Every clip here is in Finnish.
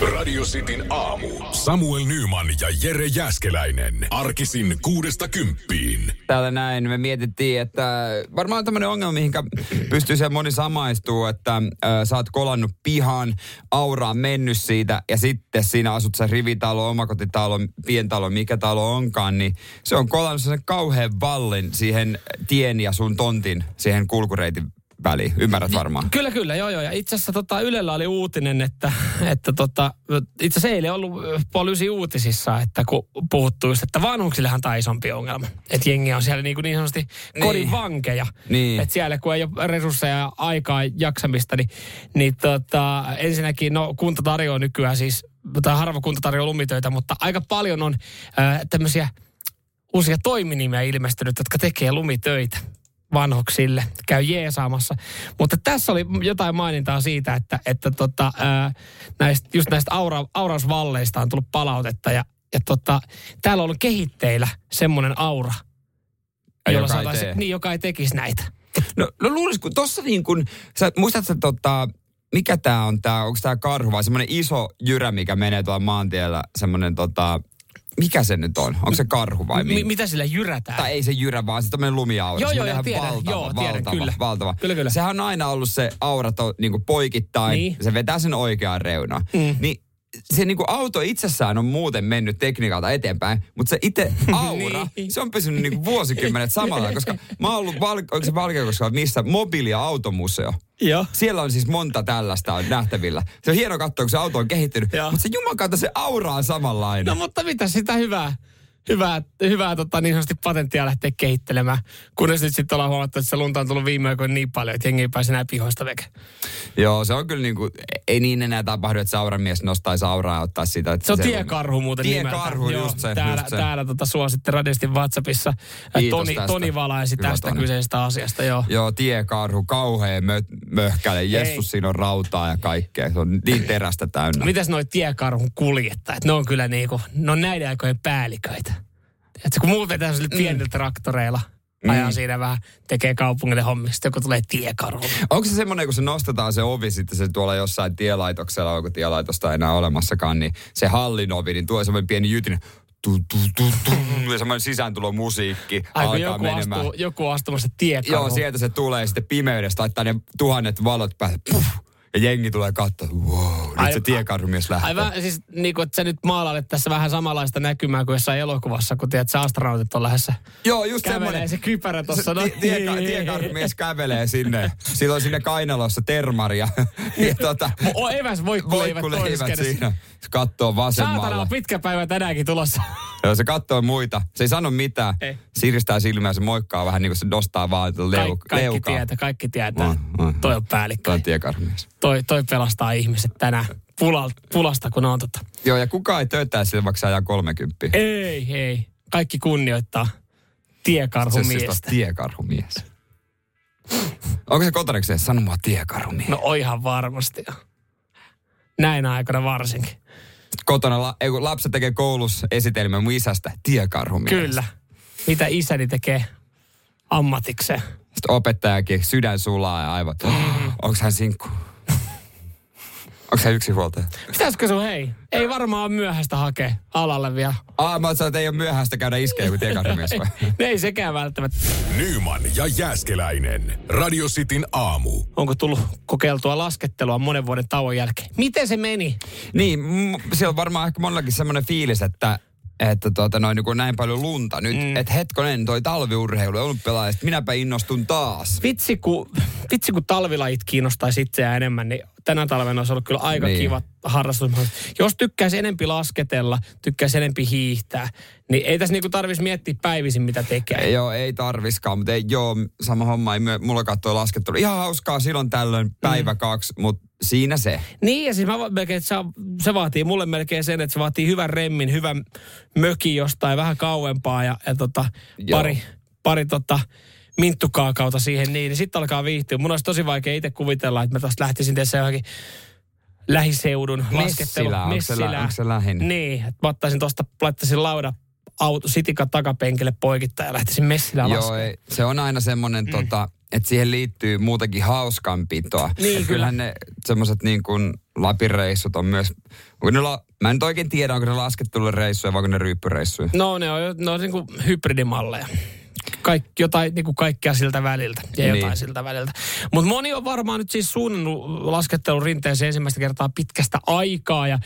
Radio Cityn aamu. Samuel Nyman ja Jere Jäskeläinen. Arkisin kuudesta kymppiin. Täällä näin me mietittiin, että varmaan tämmöinen ongelma, mihinkä pystyy se moni samaistuu, että äh, sä oot kolannut pihan, aura on mennyt siitä ja sitten siinä asut sä rivitalo, omakotitalo, pientalo, mikä talo onkaan, niin se on kolannut sen kauhean vallin siihen tien ja sun tontin, siihen kulkureitin väliin. Ymmärrät varmaan. Kyllä, kyllä, joo, joo. Ja itse asiassa tota, Ylellä oli uutinen, että, että tota, itse asiassa eilen ollut poliisi uutisissa, että kun puhuttu just, että vanhuksillehan tämä isompi ongelma. Että jengi on siellä niin, kuin niin sanotusti kodin Niin. vankeja. Niin. Että siellä kun ei ole resursseja ja aikaa jaksamista, niin, niin tota, ensinnäkin no kunta tarjoaa nykyään siis, tai harva kunta tarjoaa lumitöitä, mutta aika paljon on äh, tämmöisiä uusia toiminimiä ilmestynyt, jotka tekee lumitöitä vanhuksille, käy jeesaamassa. Mutta tässä oli jotain mainintaa siitä, että, että tota, ää, näistä, just näistä aura, aurausvalleista on tullut palautetta ja, ja tota, täällä on ollut kehitteillä semmoinen aura, jolla joka ei tee. niin, joka ei tekisi näitä. No, no luulis, kun tossa niin kun, sä, muistatko sä tota, mikä tää on tää, onko tää karhu vai semmonen iso jyrä, mikä menee tuolla maantiellä, semmonen tota, mikä se nyt on? Onko se karhu vai Mi- mitä sillä jyrätään? Tai ei se jyrä, vaan se tämmöinen lumiaura. Joo, joo, joo, tiedän. valtava, Joo, tiedän, valtava, kyllä. valtava. Kyllä, kyllä. Sehän on aina ollut se aura to, niin poikittain. Niin. Se vetää sen oikeaan reunaan. Mm. Niin se niin kuin auto itsessään on muuten mennyt tekniikalta eteenpäin, mutta se itse aura, Niin. se on pysynyt niin kuin vuosikymmenet samalla, koska mä oon ollut, val, onko se Valkeakoskella, missä mobiili- ja automuseo. Joo. Siellä on siis monta tällaista on nähtävillä. Se on hieno katsoa, kun se auto on kehittynyt, mutta se juman kautta se aura on samanlainen. No mutta mitä sitä hyvää, hyvää, hyvää tota, niin sanotusti patenttia lähteä kehittelemään. Kunnes nyt sitten ollaan huomattu, että se lunta on tullut viime aikoina niin paljon, että jengi ei pääse enää pihoista veke. Joo, se on kyllä niin kuin, ei niin enää tapahdu, että sauramies nostaisi auraa ja ottaa sitä. Että Se on tiekarhu muuten Tiekarhu, nimeltä. just se, Täällä, just se. täällä tota, suositte radistin WhatsAppissa. Ä, Kiitos Toni, tästä. Toni valaisi Hyvä, tästä Toni. kyseisestä asiasta, joo. Joo, tiekarhu, kauhea mö, möhkäle. Jessus, siinä on rautaa ja kaikkea. Se on niin terästä täynnä. Mitäs noi tiekarhun kuljettajat? Ne on kyllä niinku, ne on näiden aikojen päälliköitä. Et kun muut vetää sille pienillä traktoreilla, ajaa Mm. siinä vähän, tekee kaupungille hommia, sitten joku tulee tiekarhulla. Onko se semmoinen, kun se nostetaan se ovi, sitten se tuolla jossain tielaitoksella, onko tielaitosta ei enää olemassakaan, niin se hallin ovi, niin tuo semmoinen pieni jytin, tu, tu, tu, tu, ja semmoinen sisääntulomusiikki Ai alkaa joku menemään. astuu, joku astumassa tiekarhuun. Joo, sieltä se tulee sitten pimeydestä, laittaa ne tuhannet valot päälle, puh, ja jengi tulee katsoa, wow, nyt Ai- se tiekarhumies lähtee. Ai vähän, siis niin kuin, että sä nyt maalailet tässä vähän samanlaista näkymää kuin jossain elokuvassa, kun tiedät, sä astronautit on lähdössä. Joo, just Kävelee semmoinen. se kypärä tuossa. Se tie, tie, tiekarhumies kävelee sinne. Sillä on sinne kainalossa termari ja, tota, O, eväs voikkuleivät voikkuleivät siinä. Kattoo Saatana vasemmalla. on pitkä päivä tänäänkin tulossa. Joo, se kattoo muita. Se ei sano mitään. Ei. Siristää silmää, se moikkaa vähän niin kuin se nostaa vaan leu, Kaik, kaikki leukaa. tietää, kaikki tietää. Mm, mm. Toi on päällikkö. Toi on. Toi, toi pelastaa ihmiset tänään Pula, pulasta, kun on tota. Joo, ja kukaan ei tööttää sille, vaikka se ajaa 30. Ei, ei. Kaikki kunnioittaa Se on siis tiekarhumiestä. taas tiekarhumies. Onko se kotona, kun se sano mua tiekarhumies? No oihan varmasti. Näin aikana varsinkin. Kotona la, ei, kun lapset tekee koulussa esitelmä mun isästä tiekarhumies. Kyllä. Mitä isäni tekee ammatikseen. Sitten opettajakin sydän sulaa ja aivot. Mm-hmm. Onko hän sinkku? Onko hän yksinhuoltaja? Pitäisikö sun hei? Ei varmaan ole myöhäistä hakea alalle vielä. Aa, mä sanoin, että ei ole myöhäistä käydä iskeä kuin tiekarhumies vai? ei, ei sekään välttämättä. Nyman ja Jääskeläinen. Radio Cityn aamu. Onko tullut kokeiltua laskettelua monen vuoden tauon jälkeen? Miten se meni? Niin, mm, siellä on varmaan ehkä monellakin semmoinen fiilis, että että tuota, noin niin kuin näin paljon lunta nyt, mm. että hetkonen, toi talviurheilu olympialaiset, minäpä innostun taas. Vitsi kun, vitsi kun talvilajit kiinnostaisi itseään enemmän, niin tänä talvena olisi ollut kyllä aika Niin. kiva harrastus. Jos tykkäisi enempi lasketella, tykkäisi enempi hiihtää, niin ei tässä niinku tarvitsisi miettiä päivisin, mitä tekee. Ei, joo, ei tarviskaan, mutta ei, joo, sama homma, ei myö, mulla katsoi laskettelu. Ihan hauskaa silloin tällöin päivä mm. kaksi, mutta siinä se. Niin, ja siis mä melkein, että se, vaatii mulle melkein sen, että se vaatii hyvän remmin, hyvän mökin jostain vähän kauempaa ja, ja tota, Joo. pari, pari tota, minttukaakauta siihen niin, niin sitten alkaa viihtyä. Mun olisi tosi vaikea itse kuvitella, että mä tästä lähtisin tässä johonkin lähiseudun laskettelu. Messilä, onko se, lä- onko se lähin? Niin, että mä ottaisin tuosta, laittaisin lauda auto, sitikan takapenkille poikittaa ja lähtisin Messilään Joo, laskemaan. ei, se on aina semmoinen, mm. tota, että siihen liittyy muutenkin hauskanpitoa. Niin, kyllä. Kyllähän ne semmoiset niin kuin Lapin reissut on myös, onko ne la, mä en oikein tiedä, onko ne laskettelureissuja vai onko ne ryyppyreissuja. No ne on, ne on niin kuin hybridimalleja. Kaik, jotain, niin kuin kaikkea siltä väliltä ja jotain Niin. siltä väliltä. Mutta moni on varmaan nyt siis suunnannut laskettelun rinteeseen ensimmäistä kertaa pitkästä aikaa ja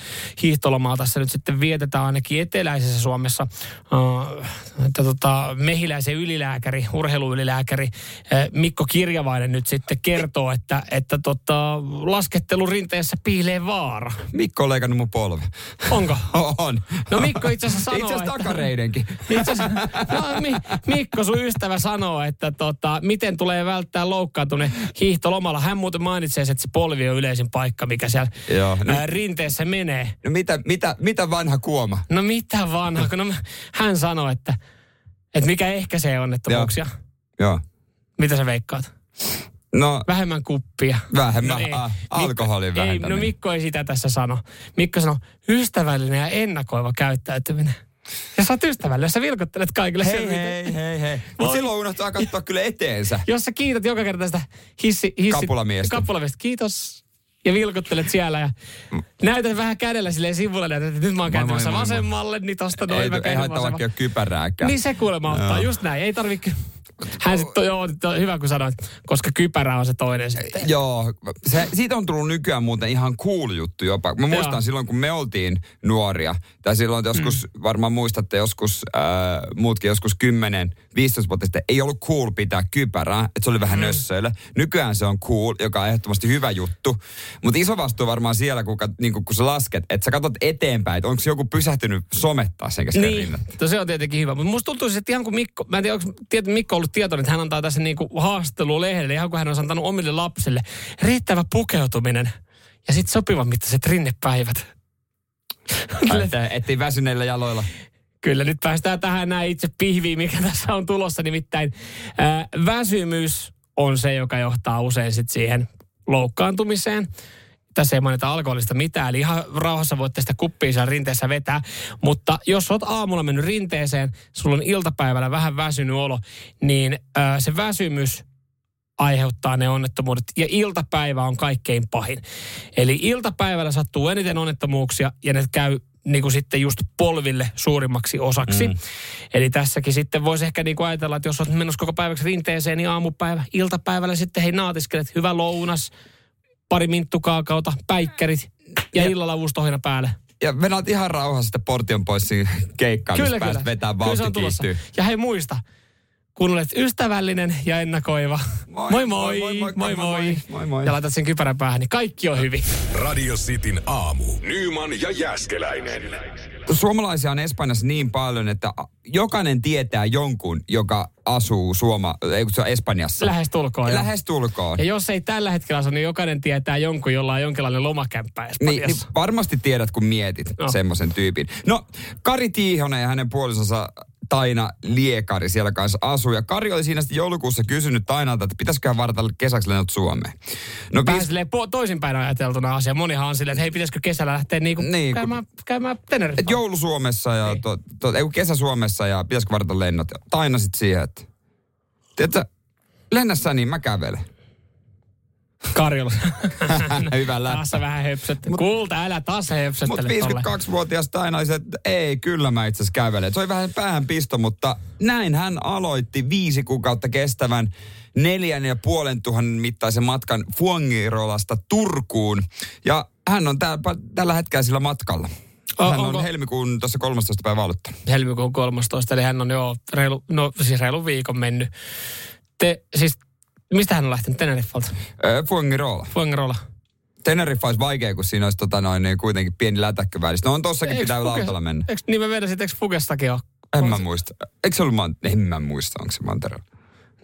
hiihtolomaa tässä nyt sitten vietetään ainakin eteläisessä Suomessa. Uh, että tota, mehiläisen ylilääkäri, urheiluylilääkäri eh, Mikko Kirjavainen nyt sitten kertoo, että, että tota, laskettelun rinteessä piilee vaara. Mikko on leikannut mun polve. Onko? On. No Mikko itse asiassa sanoo, Itse asiassa takareidenkin. itse asiassa, no, Mi, Mikko, sun ystävä sanoo, että tota, miten tulee välttää loukkaantuneen hiihtolomalla. Hän muuten mainitsee, että se polvi on yleisin paikka, mikä siellä Joo, no- ää, rinteessä menee. No mitä, mitä, mitä vanha kuoma? No mitä vanha, kun no, hän sanoo, että, että mikä ehkäisee onnettomuuksia. Joo. Mitä sä veikkaat? No Vähemmän kuppia. vähemmän ei. ah, alkoholin Ei, vähentäminen. no Mikko ei sitä tässä sano. Mikko sanoo, ystävällinen ja ennakoiva käyttäytyminen. Ja sä oot ystävällinen, jos sä vilkuttelet kaikille. Hei, hei, hei, hei. Mutta silloin unohtaa katsoa kyllä eteensä. Jos sä kiität joka kerta sitä hissi, hissi, Kapulamiestä. kapulamiestä, kiitos. Ja vilkuttelet siellä ja näytät vähän kädellä silleen sivulle, että nyt mä oon kääntymässä vasemmalle, niin tosta noin Ei, mä ei haittaa vaikka kypärääkään. Niin se kuulemma ottaa, Joo. just näin. Ei tarvi ky- Hän sitten, joo, hyvä kun sanoit, koska kypärä on se toinen sitten. Joo, se, siitä on tullut nykyään muuten ihan cool juttu jopa. Mä muistan Joo. silloin, kun me oltiin nuoria, tai silloin joskus, mm. varmaan muistatte joskus, äh, muutkin joskus 10, 15 vuotta sitten, ei ollut cool pitää kypärää, että se oli vähän mm. nössöillä. Nykyään se on cool, joka on ehdottomasti hyvä juttu. Mutta iso vastuu varmaan siellä, kun, niin kun, kun sä lasket, että sä katsot eteenpäin, että onko joku pysähtynyt somettaa sen keskellä Niin, rinnat. no se on tietenkin hyvä. Mutta musta tuntuu, että ihan kun Mikko, mä en tiedä, onko tiedä, Mikko ollut tietoinen, että hän antaa tässä niinku haastattelua lehdelle, ihan kun hän on antanut omille lapsille riittävä pukeutuminen ja sitten sopivan mittaiset rinnepäivät. Että ettei väsyneillä jaloilla. Kyllä, nyt päästään tähän näin itse pihviin, mikä tässä on tulossa. Nimittäin ää, väsymys on se, joka johtaa usein sit siihen loukkaantumiseen. Tässä ei mainita alkoholista mitään, eli ihan rauhassa voitte sitä kuppia siellä rinteessä vetää. Mutta jos olet aamulla mennyt rinteeseen, sulla on iltapäivällä vähän väsynyt olo, niin ää, se väsymys aiheuttaa ne onnettomuudet. Ja iltapäivä on kaikkein pahin. Eli iltapäivällä sattuu eniten onnettomuuksia ja ne käy niin kuin sitten just polville suurimmaksi osaksi. Mm. Eli tässäkin sitten voisi ehkä niin kuin ajatella, että jos olet menossa koko päiväksi rinteeseen, niin aamupäivä, iltapäivällä sitten hei naatiskelet, hyvä lounas, pari minttukaakauta, päikkärit ja, illalla uustohina päälle. Ja venaat ihan rauhassa sitten portion pois siinä keikkaan, missä pääset vetää Kyllä se vauhti on tulossa. kiihtyy. Ja hei muista, kun olet ystävällinen ja ennakoiva. Moi moi! Moi moi! moi, moi, moi, moi. moi, moi. Ja laitat sen kypärän päähän, niin kaikki on hyvin. Radio Cityn aamu. Nyman ja Jäskeläinen. Suomalaisia on Espanjassa niin paljon, että jokainen tietää jonkun, joka asuu Suoma, ei se on Espanjassa. Lähestulkoon. Lähestulkoon. Ja jos ei tällä hetkellä asu, niin jokainen tietää jonkun, jolla on jonkinlainen lomakämppä niin, Espanjassa. Niin, niin varmasti tiedät, kun mietit no. semmoisen tyypin. No, Kari Tiihonen ja hänen puolisonsa Taina Liekari siellä kanssa asuu. Ja Kari oli siinä sitten joulukuussa kysynyt Tainalta, että pitäisiköhän varata kesäksi lennot Suomeen. No, Vähän silleen po- toisinpäin ajateltuna asia. Monihan on silleen, että hei, pitäisikö kesällä lähteä niinku Niin, kun- käymään, käymään Teneriffaan. et joulu Suomessa ja Niin. to, to, ei, kun kesä Suomessa ja pitäisikö varata lennot. Taina sitten siihen, että tiedätkö, lennä sä niin mä kävelen. Karjola. Hyvä läppä. Taas sä vähän höpsöt. Kulta, älä taas höpsöttele Mutta tolle. 52-vuotias Taina oli se, että ei, kyllä mä itse asiassa kävelen. Se oli vähän päähän pisto, mutta näin hän aloitti viisi kuukautta kestävän neljän ja puolen tuhannen mittaisen matkan Fuangirolasta Turkuun. Ja hän on tää, tällä hetkellä sillä matkalla. O- Hän onko- on helmikuun tuossa 13. päivä aloittanut. Helmikuun 13, eli hän on jo reilu, no siis reilu viikon mennyt. Te, siis, mistä hän on lähtenyt? Teneriffalta? Öö, Fuangirola. Fuengarola. Teneriffa olisi vaikea, kun siinä olisi tota noin, niin kuitenkin pieni lätäkkö välissä. No on tossakin pitää lautalla mennä. Eikö, niin mä vedän sitten, eikö Fugestakin ole? En mä muista. Eikö se ollut man... En mä muista, onko se Mantereella.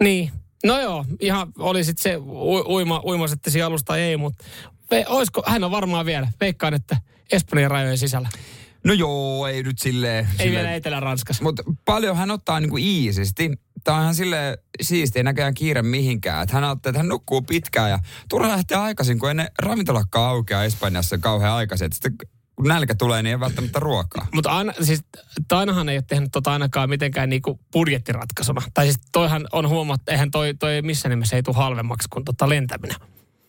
Niin. No joo, ihan oli sitten se u- uima, uima sitten siinä alusta ei, mutta ve, oisko, hän on varmaan vielä. Veikkaan, että Espanjan rajojen sisällä. No joo, ei nyt silleen... Ei silleen vielä Etelä-Ranskassa. Mutta paljon hän ottaa niinku iisisti. Tämä on ihan sille siistiä, ei näköjään kiire mihinkään. Että hän ajattelee, että hän nukkuu pitkään ja turha lähteä aikaisin, kun ennen ravintolakkaa aukeaa Espanjassa kauhean aikaisin. Että sitten kun nälkä tulee, niin ei välttämättä ruokaa. Mutta aina, siis Tainahan ei ole tehnyt tota ainakaan mitenkään niinku budjettiratkaisuna. Tai siis toihan on huomattu, eihän toi, toi missään nimessä ei tule halvemmaksi kuin tota lentäminen.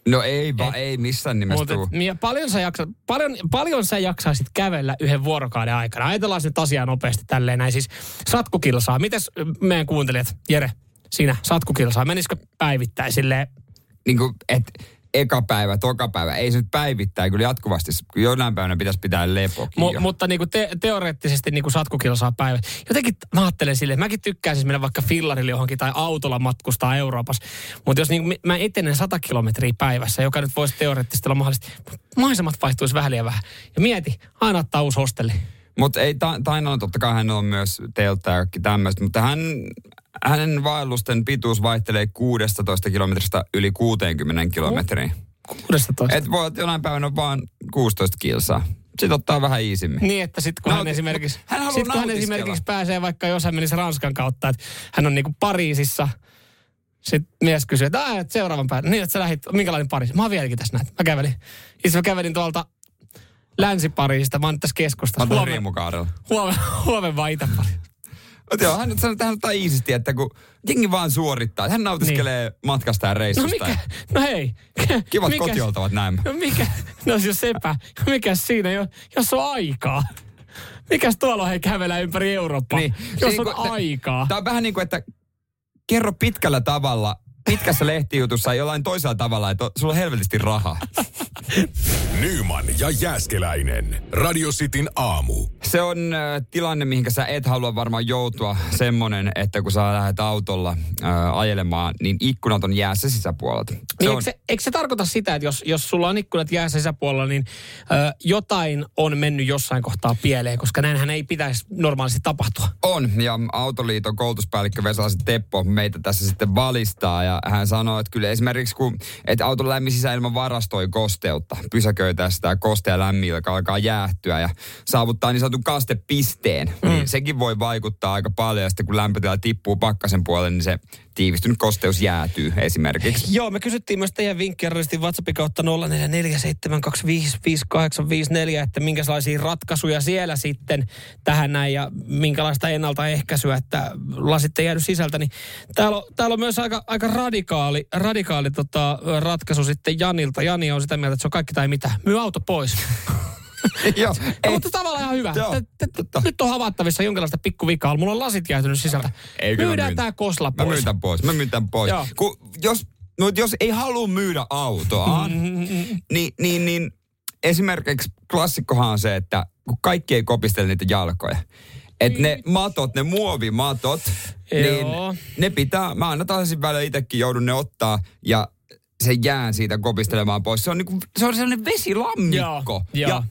No ei vaan, ei missään nimessä Mutta tuu. paljon, sä jaksa, paljon, paljon sä jaksaisit kävellä yhden vuorokauden aikana? Ajatellaan nyt asiaa nopeasti tälleen näin. Siis satkukilsaa. Mites meidän kuuntelijat, Jere, sinä, satkukilsaa. Menisikö päivittäin silleen? Niin kuin, et eka päivä, toka päivä. Ei se nyt päivittäin, kyllä jatkuvasti. Jonain päivänä pitäisi pitää lepokin Mu- jo. mutta niinku te- teoreettisesti niinku satkukilsaa päivä. Jotenkin mä ajattelen silleen, että mäkin tykkään siis mennä vaikka fillarille johonkin tai autolla matkustaa Euroopassa. Mutta jos niinku mä etenen 100 kilometriä päivässä, joka nyt voisi teoreettisesti olla mahdollista, maisemat vaihtuisi vähän liian vähän. Ja mieti, aina ottaa uusi hostelli. Mutta ei, Ta- Tainalla totta kai hän on myös teltta ja tämmöistä, mutta hän, hänen vaellusten pituus vaihtelee 16 kilometristä yli 60 kilometriin. 16. Et voi, jonain päivänä on vaan 16 kilsaa. Sitten ottaa vähän iisimmin. Niin, että sitten kun Nauti- hän esimerkiksi, hän sit kun hän esimerkiksi pääsee vaikka, jos hän menisi Ranskan kautta, että hän on niinku Pariisissa, sitten mies kysyy, että, "Aa, että seuraavan päivän, niin että sä lähit, minkälainen Pariisi? Mä oon vieläkin tässä näin. Mä kävelin. Itse mä kävelin tuolta Länsi-Pariisista, mä oon tässä Mä keskustassa. oon Huomenna, huomenna, huomenna vaan itä Mutta joo, hän sanoi, että hän ottaa iisisti, että kun jengi vaan suorittaa. Hän nautiskelee niin. matkasta ja No reissusta. mikä, ja no hei. Kivat mikäs- kotioltavat näin. No mikä, no siis sepä, mikä siinä, jo- jos on aikaa. Mikäs tuolla on hei kävellä ympäri Eurooppaa, niin, jos Niin on kun- aikaa. Tämä on vähän niin kuin, että kerro pitkällä tavalla, pitkässä lehtijutussa jollain toisella tavalla, että sulla on helvetisti rahaa. Nyman ja Jääskeläinen. Radio Cityn aamu. Se on äh, tilanne, mihinkä sä et halua varmaan joutua. Semmonen, että kun sä lähdet autolla äh, ajelemaan, niin ikkunat on jäässä sisäpuolelta. Se Niin on, eikö, se, eikö se tarkoita sitä, että jos, jos sulla on ikkunat jäässä sisäpuolella, niin ö, jotain on mennyt jossain kohtaa pieleen, koska näinhän ei pitäisi normaalisti tapahtua. on, ja Autoliiton koulutuspäällikkö Vesalasi Teppo meitä tässä sitten valistaa, ja hän sanoi, että kyllä esimerkiksi kun, että auton lämmin sisäilma varastoi kosteutta, pysäköitä sitä koste ja lämmin, joka alkaa jäähtyä ja saavuttaa niin sanotun kastepisteen, mm. niin sekin voi vaikuttaa aika paljon, ja sitten kun lämpötila tippuu pakkasen puolelle, niin se tiivistynyt kosteus jäätyy esimerkiksi. Joo, me kysyttiin myös teidän vinkkiä radistin WhatsAppin kautta 0447255854, että minkälaisia ratkaisuja siellä sitten tähän näin ja minkälaista ennaltaehkäisyä, että lasit ei jäädy sisältä. Niin täällä, on, täällä on myös aika, aika radikaali, radikaali tota, ratkaisu sitten Janilta. Jani on sitä mieltä, että se on kaikki tai mitä. Myy auto pois. Joo, mutta tavallaan ihan hyvä. Nyt on havaittavissa jonkinlaista pikkuvikaa. Mulla on lasit jäätynyt sisältä. Ei, mä Myydään tää kosla Mä pois. myyn tämän pois. Mä myyn tämän pois. Kun, jos, no, jos ei halua myydä autoa, niin, niin, niin esimerkiksi klassikkohan on se, että kun kaikki ei kopistele niitä jalkoja. Että ne matot, ne muovimatot, niin Joo. ne pitää, mä aina taisin välillä itsekin joudun ne ottaa ja sen jään siitä kopistelemaan pois. Se on, niinku, se on sellainen vesilammikko. Joo, joo. Ja,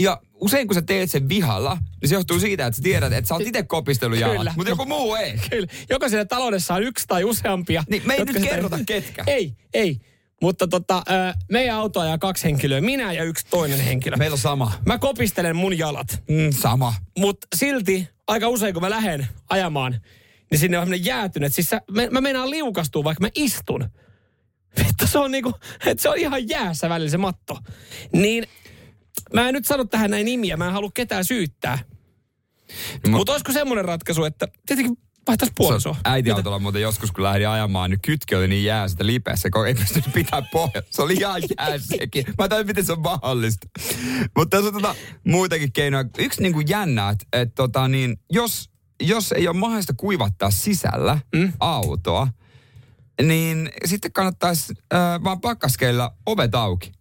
ja usein kun sä teet sen vihalla, niin se johtuu siitä, että sä tiedät, että sä oot itse kopistellut jalat, mutta joku muu ei. Kyllä. Jokaisella taloudessa on yksi tai useampia. Niin, me ei nyt sitä- kerrota ketkä. Ei, ei. Mutta tota, meidän auto ajaa kaksi henkilöä, minä ja yksi toinen henkilö. Meillä on sama. Mä kopistelen mun jalat, Mm, sama. mutta silti aika usein kun mä lähden ajamaan, niin sinne on jäätynyt. Siis sä, mä, mä meinaan liukastua, vaikka mä istun. Vittu, se on niinku, että se on ihan jäässä välillä se matto. Niin mä en nyt sano tähän näin nimiä, mä en halua ketään syyttää. Mut- Mutta olisiko semmoinen ratkaisu, että tietenkin vaihtaisi puolisoa? Äitiautolla muuten joskus, kun lähdin ajamaan, niin kytki oli niin jää sitä lipeässä, kun ei pystynyt pitää pohjaa. Se oli ihan jää sekin. Mä tajun, miten se on mahdollista. Mutta tässä on tota, muitakin keinoja. Yksi niin kuin jännä, että et, tota, niin, jos, jos ei ole mahdollista kuivattaa sisällä mm? autoa, niin sitten kannattaisi äh, vaan pakkaskeilla ovet auki.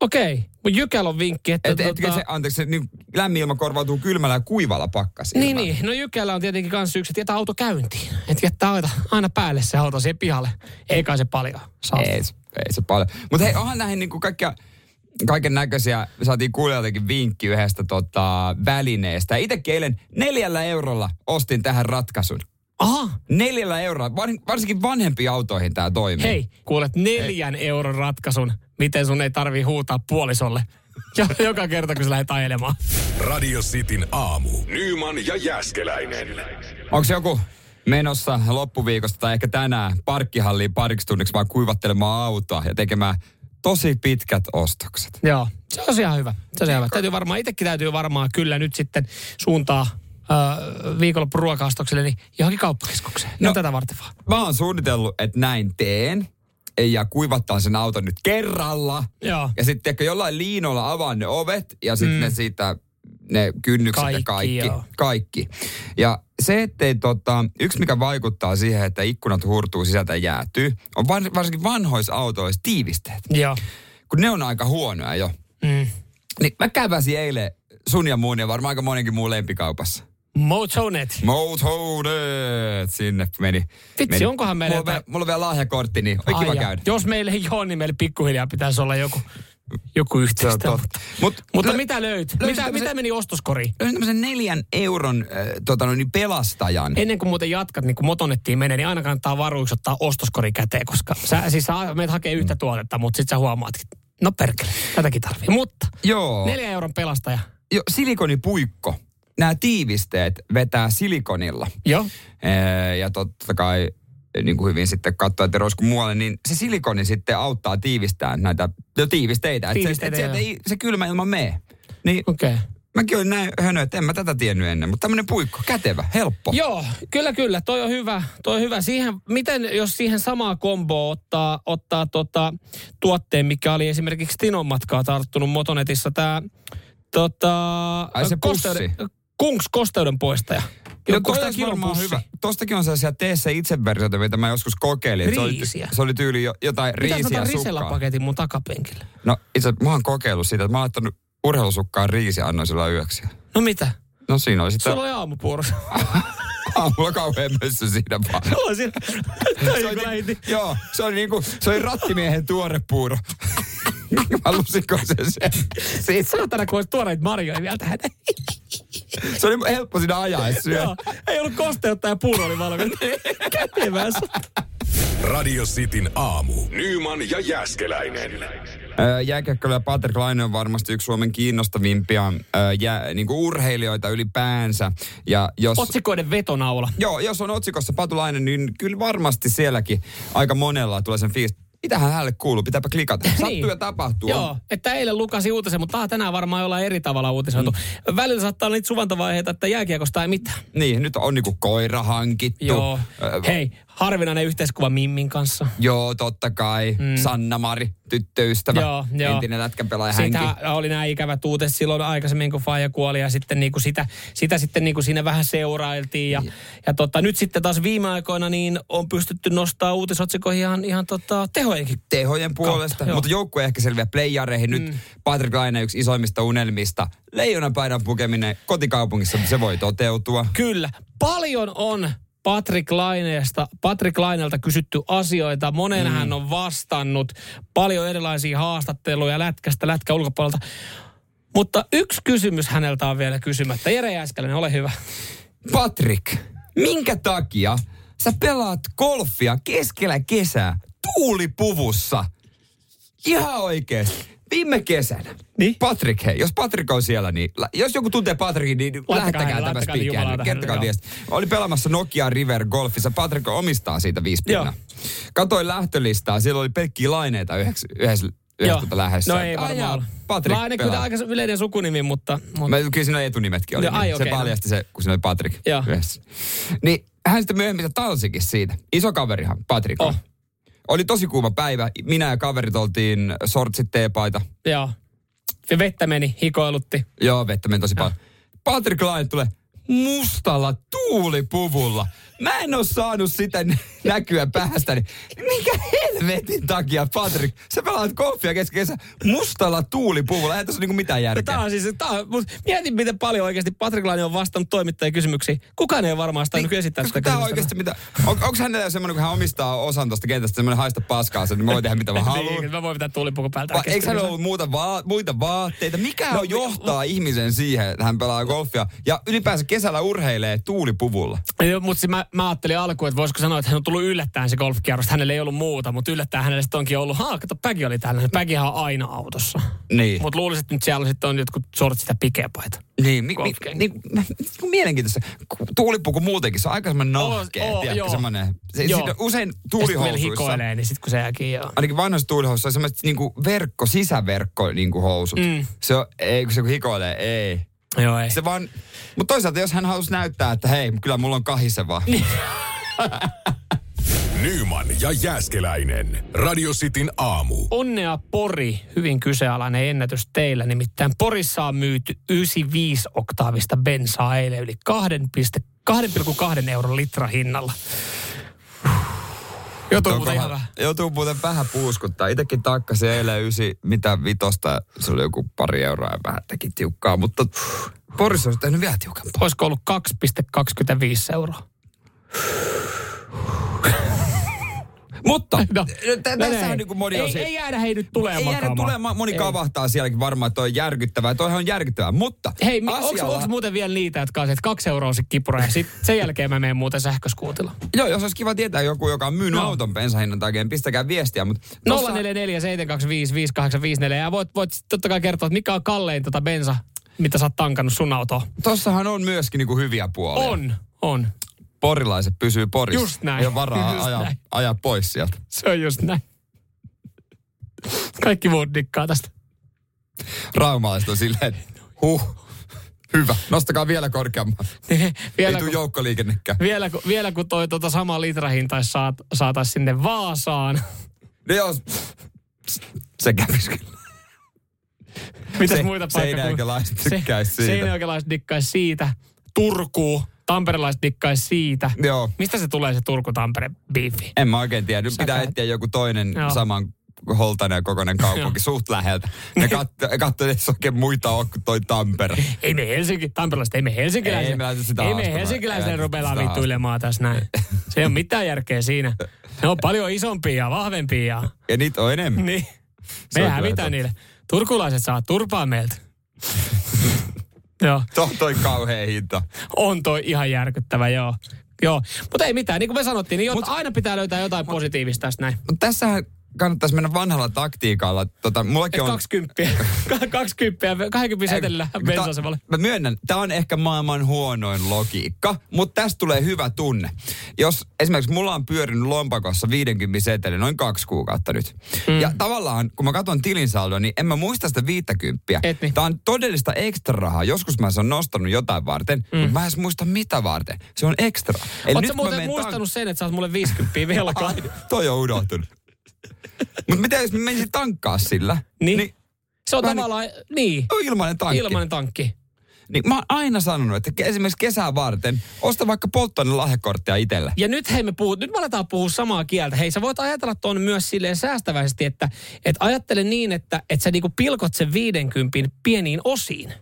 Okei, mutta Jykäl on vinkki, että... Et, tota, se, anteeksi, niin lämmin ilma korvautuu kylmällä ja kuivalla pakkasilla. niin, niin. No Jykällä on tietenkin kans yksi, että jätä auto käyntiin. Että jättää aina, aina päälle se auto siihen pihalle. Ei kai se paljon saa. Ei, se- ei se paljon. Mutta hei, onhan näihin niinku kaikkia, kaiken näköisiä, saatiin kuulijaltakin vinkki yhdestä tota, välineestä. Itsekin eilen neljällä eurolla ostin tähän ratkaisun. Aha, Neljällä eurolla, var, varsinkin vanhempiin autoihin tämä toimii. hei, kuulet neljän euron ratkaisun, miten sun ei tarvii huutaa puolisolle. Jo- Joka kerta, kun sä lähdet ajelemaan. Radio Cityn aamu. Nyman ja Jääskeläinen. Onko joku menossa loppuviikosta tai ehkä tänään parkkihalliin pariksi tunniksi vaan kuivattelemaan autoa ja tekemään tosi pitkät ostokset? Joo, se on ihan hyvä. Se on ihan hyvä. Täytyy varmaan, itsekin täytyy varmaan kyllä nyt sitten suuntaa äh, viikonloppu ruokaostokselle niin johonkin kauppakeskukseen. No, No. tätä varten vaan. Mä oon suunnitellut, että näin teen. Ja kuivattaa sen auton nyt kerralla. Joo. Ja sitten ehkä jollain liinolla avaan ne ovet ja sitten mm. ne siitä ne kynnykset Kaikki, ja kaikki. joo. Kaikki. Ja se, ettei tota, yksi mikä vaikuttaa siihen, että ikkunat hurtuu sisältä ja jäätyy, on var, varsinkin vanhoissa autoissa tiivisteet. Joo. Kun ne on aika huonoja jo. Mm. Niin mä käväsin eilen sun ja muun ja varmaan aika monenkin muun lempikaupassa. Motonet. Motonet, sinne meni. Vitsi, meni. onkohan meillä mulla, jotain- mulla on vielä lahjakortti, niin oli kiva käydä. Jos meillä ei ole, niin meillä pikkuhiljaa pitäisi olla joku, joku yhteistä. Mutta, Mut- mutta lö- mitä löyt? Mitä, mitä meni ostoskoriin? Löysin tämmöisen neljän euron äh, tota, noin, niin pelastajan. Ennen kuin muuten jatkat, niin kun motonettiin menee, niin aina kannattaa varuiksi ottaa ostoskori käteen, koska sä, siis sä menet hakee yhtä tuotetta, mutta sit sä huomaat, että no perkele, tätäkin tarvii. Mutta Joo. neljä euron pelastaja. Jo, silikonipuikko. Nämä tiivisteet vetää silikonilla. Joo. Ja totta kai niin kuin hyvin sitten katsoa, että roisku muualle, niin se silikoni sitten auttaa tiivistämään näitä no, tiivisteitä. Että se, Tiivisteitä, et sieltä joo. ei se kylmä ilma mene. Niin Okei. Okay. mäkin olin näin hönö, että en mä tätä tiennyt ennen. Mutta tämmöinen puikko, kätevä, helppo. Joo, kyllä, kyllä. Toi on hyvä. Toi on hyvä. Siihen, miten, jos siihen samaa komboa ottaa, ottaa tota, tuotteen, mikä oli esimerkiksi Tinon matkaa tarttunut Motonetissa, tämä tota, Ai se pussi. Kungs kosteuden poistaja. No toi olisi varmaan pussi? hyvä. Tostakin on sellaisia tee se itse versioita, mitä mä joskus kokeilin. Se oli, Riisiä. se oli tyyli jo, jotain Pitäis riisiä sukkaa. Risella-paketin mun takapenkille. No itse mä oon kokeillut sitä, että mä oon laittanut urheilusukkaan riisiä annoin sillä yöksi. No mitä? No siinä oli sitten Sulla oli aamupuuros. aamulla kauhean mössö siinä vaan. Sulla siinä. Se oli, lähti. joo, se oli niinku, se oli rattimiehen tuore puuro. mä lusinko se se. Siitä saatana, kun olisi tuoreita marjoja vielä tähän. Se oli helppo siinä ajaa syö. Joo, ei ollut kosteutta ja puuro oli valmis. Kätevää. Radio Cityn aamu. Nyman ja Jäskeläinen. Jääkiekkoilija ja Patrick Laine on varmasti yksi Suomen kiinnostavimpia ää, jää, niinku urheilijoita ylipäänsä. Ja jos, Otsikoiden vetonaula. joo, jos on otsikossa Patulainen, niin kyllä varmasti sielläkin aika monella tulee sen fiilis. Mitähän hänelle kuuluu? Pitääpä klikata. Sattuu Niin. ja tapahtuu. Joo, että eilen lukasi uutisen, mutta ah, tänään varmaan ollaan eri tavalla uutisoitu. Mm. Välillä saattaa olla niitä suvantovaiheita, että jääkiekosta ei mitään. Niin, nyt on niinku koira hankittu. Joo. Ö, Hei, harvinainen yhteiskuva Mimmin kanssa. Joo, totta kai. Mm. Sanna-Mari, tyttöystävä. Joo, joo. Entinen lätkänpelaaja hänkin. Sitä oli nämä ikävät uutiset silloin aikaisemmin, kun Faija kuoli ja sitten niinku sitä, sitä sitten niinku siinä vähän seurailtiin. Ja, ja tota, nyt sitten taas viime aikoina niin on pystytty nostaa uutisotsikoihin ihan, ihan tota, tehojenkin. tehojen puolesta, joo. mutta joukkue ehkä selviää playareihin. Nyt Patrick Laine yksi isoimmista unelmista. Leijonapaidan pukeminen kotikaupungissa, se voi toteutua. Kyllä. Paljon on Patrick Laineesta, Patrick Lainelta kysytty asioita. Moneen mm. hän on vastannut. Paljon erilaisia haastatteluja lätkästä, lätkä ulkopuolelta. Mutta yksi kysymys häneltä on vielä kysymättä. Jere Jääskeläinen, ole hyvä. Patrick, minkä takia sä pelaat golfia keskellä kesää tuulipuvussa? Ihan oikeesti. Viime kesänä. Niin? Patrick, hei, jos Patrick on siellä, niin jos joku tuntee Patrickin, niin Laittakaa lähettäkää tämä spiikkiä. Kertokaa viesti. Oli pelaamassa Nokia River Golfissa. Patrick omistaa siitä viisi pinnaa. Katoin lähtölistaa, siellä oli pelkkiä laineita yhdessä, yhdessä, yhdessä tota lähdössä. No ei varmaan. Patrick Laine kyllä pelaa. aika yleinen sukunimi, mutta... mutta Mä, kyllä siinä etunimetkin oli. No, ai, niin. Se okei, no. paljasti se, kun siinä oli Patrick Joo. yhdessä. Niin hän sitten myöhemmin talsikin siitä. Iso kaverihan, Patrick. Oh. Oli tosi kuuma päivä. Minä ja kaverit oltiin sortsit teepaita. joo. Ja vettä meni, hikoilutti. Joo, vettä meni tosi paljon. Patrick Laine tulee mustalla tuulipuvulla. Mä en oo saanut sitä nä- näkyä päästäni. Mikä helvetin takia, Patrick? Sä pelaat golfia keskellä mustalla tuulipuvulla. Eihän tässä niinku mitään No, järkeä. tää on siis, tää on, mut mietin miten paljon oikeasti Patrick Laine on vastannut toimittajien kysymyksiin. Kukaan ei ole varmaan sitä niin, esittää sitä tää oikeasti mitä... On, onko hänellä semmoinen, kun hän omistaa osan tuosta kentästä, semmoinen haista paskaa, niin mä voin tehdä mitä mä haluan. Niin, mä voin pitää tuulipuku päältä. Vai eikö hän ollut muuta va- muita vaatteita? Mikä No, johtaa ihmisen siihen, että hän pelaa golfia ja ylipäänsä kesällä urheilee tuulipuvulla? Joo, mutta mä, mä ajattelin alkuun, että voisiko sanoa, että hän on tullut yllättäen se golfkierros. Hänellä ei ollut muuta, mutta yllättäen hänelle sitten onkin ollut, haa, kato, Päki oli täällä. Päkihän on aina autossa. Niin. Mutta luulisin, että nyt siellä sitten on jotkut sortit sitä pikeäpaita. Niin, mi, mi, niin, niin, mielenkiintoista. Ku- Tuulipuku muutenkin, se on aika semmoinen Oo, nahkea, oo, tiedätkö, joo. semmoinen. Se, Joo. siinä usein Ja tuulihousuissa, hikoilee, niin sitten kun se jääkin, joo. ainakin vanhoissa tuulihousuissa on semmoiset niinku verkko, sisäverkko niinku housut. Mm. Se on, ei, kun se kun hikoilee, ei. Joo, ei. Se vaan, mutta toisaalta jos hän halusi näyttää, että hei, kyllä mulla on kahiseva. Niin. Nyman ja Jääskeläinen. Radio Cityn aamu. Onnea Pori, hyvin kyseenalainen ennätys teillä. Nimittäin Porissa on myyty 95-oktaavista bensaa eilen yli 2,2 euron litra hinnalla. Joutuu muuten ihan vähän. Joutuu muuten vähän puuskuttaa. Itekin takkasin eilen ysi, mitä vitosta, se oli joku pari euroa ja vähän teki tiukkaa, mutta Porissa olisi tehnyt vielä tiukempaa. Olisiko ollut 2,25 euroa? Mutta No, tässä on niin kuin moni ei, ei jäädä hei nyt tulee ei jäädä tulemaan, moni Ei. kavahtaa sielläkin varmaan, että on järkyttävää. Toihan on järkyttävää, mutta Hei, asialla- onko muuten vielä niitä, jotka on että kaksi euroa se kipura ja sit sen jälkeen mä menen muuten sähköskuutilla? Joo, jos olisi kiva tietää joku, joka on myynyt No. auton bensahinnan takia, niin pistäkää viestiä. Mutta 044 725 5854 ja voit, voit totta kai kertoa, että mikä on kallein tota bensa, mitä sä oot tankannut sun autoon. tossahan on myöskin niinku hyviä puolia. On, on. Porilaiset pysyy Porissa. Just näin. Ei ole varaa Just ajaa, näin. ajaa pois sieltä. Se on just näin. Kaikki muut dikkaa tästä. Raumalaiset on silleen, huh, hyvä, nostakaa vielä korkeamman. Ei vielä, tule kun, joukkoliikennekään. vielä, kun, vielä kun toi tota sama litrahintais saat, saatais sinne Vaasaan. No joo, se kävisi kyllä. Mitäs Se- muita paikkakuntia? seinäjokelaiset tykkäis siitä. Seinäjokelaiset dikkais siitä. Turku, tamperelaiset dikkais siitä. Joo, Mistä se tulee se Turku-Tampere-biifi? en mä oikein tiedä. Nyt pitää etsiä joku toinen Joo. saman holtainen ja kokoinen kaupunki suht läheltä. Ja katso, katso että oikein muita on kuin toi Tampere. Ei me Helsinki, tamperelaiset, ei me helsinkiläisille. Ei me lähdetä sitä ei me haastamaan. helsinkiläisille Ei rupea sitä vittuilemaan tässä näin. Se ei ole mitään järkeä siinä. Ne on paljon isompia ja vahvempia. Ja, Ja niitä on enemmän. niin. Me hävitään niille. Turkulaiset saa turpaa meiltä. Joo, To, toi kauhea hinta. on toi ihan järkyttävä, joo. Joo, mutta ei mitään. Niin kuin me sanottiin, niin Mut, aina pitää löytää jotain positiivista tästä näin. Tässähän kannattaisi mennä vanhalla taktiikalla. Tota, mullakin Et on... 20, 20, 20 setelillä Ei, bensaasemalle. Mä myönnän, tämä on ehkä maailman huonoin logiikka, mutta tästä tulee hyvä tunne. Jos esimerkiksi mulla on pyörinyt lompakossa 50 seteli noin kaksi kuukautta nyt. Mm. Ja tavallaan, kun mä katson tilinsaldoa, niin en mä muista sitä 50. Et niin. Tämä on todellista ekstra rahaa. Joskus mä se on nostanut jotain varten, mm. mutta mä en edes muista mitä varten. Se on ekstra. Oletko muuten muistanut sen, että sä oot mulle 50 velkaa? Toi on unohtunut. Mutta mitä jos mä menisin tankkaa sillä? Niin. niin Se on tavallaan, niin, on ilmainen tankki. ilmainen tankki. Niin mä oon aina sanonut, että esimerkiksi kesää varten osta vaikka polttoaineen lahjakorttia itselle. Ja nyt hei me puhuu, nyt me aletaan puhua samaa kieltä. Hei sä voit ajatella tuon myös silleen säästäväisesti, että, että ajattele niin, että, että sä niinku pilkot sen 50 pieniin osiin.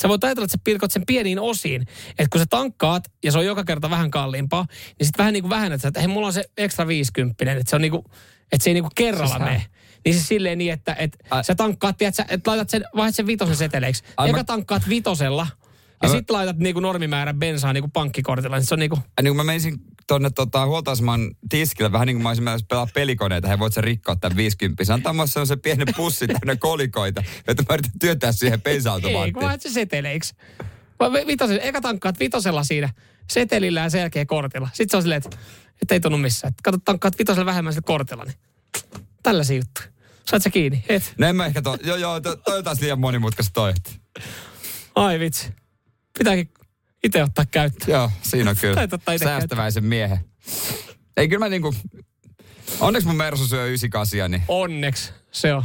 Sä voit ajatella, että sä pilkot sen pieniin osiin. Että kun sä tankkaat ja se on joka kerta vähän kalliimpaa, niin sitten vähän niin kuin vähennät, että hei mulla on se ekstra 50, että se on niinku, että se ei niinku kerralla Siis mene. Niin se silleen niin, että, että Ai- sä tankkaat, tiedät, sä, että laitat sen, vaihdat sen vitosen seteleiksi. Ai Eka mä- tankkaat vitosella ja mä- sitten laitat niinku normimäärän bensaa niinku pankkikortilla. Niin se on niinku, Ja niin kun mä menisin tonne tota, huoltoaseman tiskille, vähän niin kuin mä olisin menossa pelaa pelikoneita, he voit sä rikkoa tämän 50. Se antaa mulle sellaisen pienen pussin täynnä kolikoita, että mä yritän työntää siihen Ei, kun bensa-automaattiin. vaihdat se seteleiksi. Vi- Vitosen, eka tankkaat vitosella siinä setelillä ja sen jälkeen kortilla. Sitten se on silleen, että, että ei tunnu missään. Että kato, tankkaat vitosella vähemmän sillä kortilla. Niin. Tällaisia juttuja. Saat sä kiinni? Et. No en mä ehkä to, joo joo, to, toi on taas liian monimutkaista toi. Ai vitsi. Pitääkin itse ottaa käyttöön. Joo, siinä on kyllä säästäväisen miehen. Ei kyllä mä niinku, onneksi mun Mersu syö 98, niin Onneksi se on.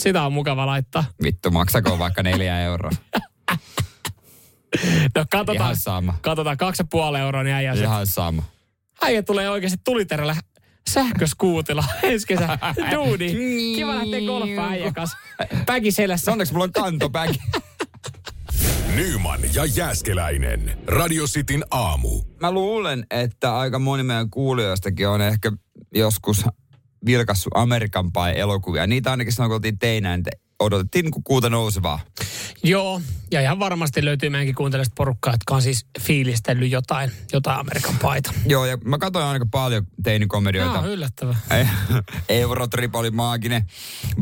Sitä on mukava laittaa. vittu maksako vaikka neljä euroa. No katsotaan. Ihan sama. Katsotaan kaksi ja puoli euroa, niin äijä, Ihan sama. Äijä tulee oikeasti tuliterällä sähköskuutilla ensi kesä. Duudi. Kiva lähteä golfaan äijän kanssa. Päki selässä. Onneksi mulla on kantopäki. Nyman ja Jääskeläinen. Radio Cityn aamu. Mä luulen, että aika moni meidän kuulijoistakin on ehkä joskus vilkassut Amerikan pai elokuvia. Niitä ainakin silloin, kun oltiin teinään, että odotettiin niin kuuta nousevaa. Joo, ja ihan varmasti löytyy meidänkin kuuntelijoista porukkaa, jotka on siis fiilistellyt jotain, jotain Amerikan paita. Joo, ja mä katsoin aika paljon teinikomedioita. Joo, yllättävää. Eurotrip oli maaginen.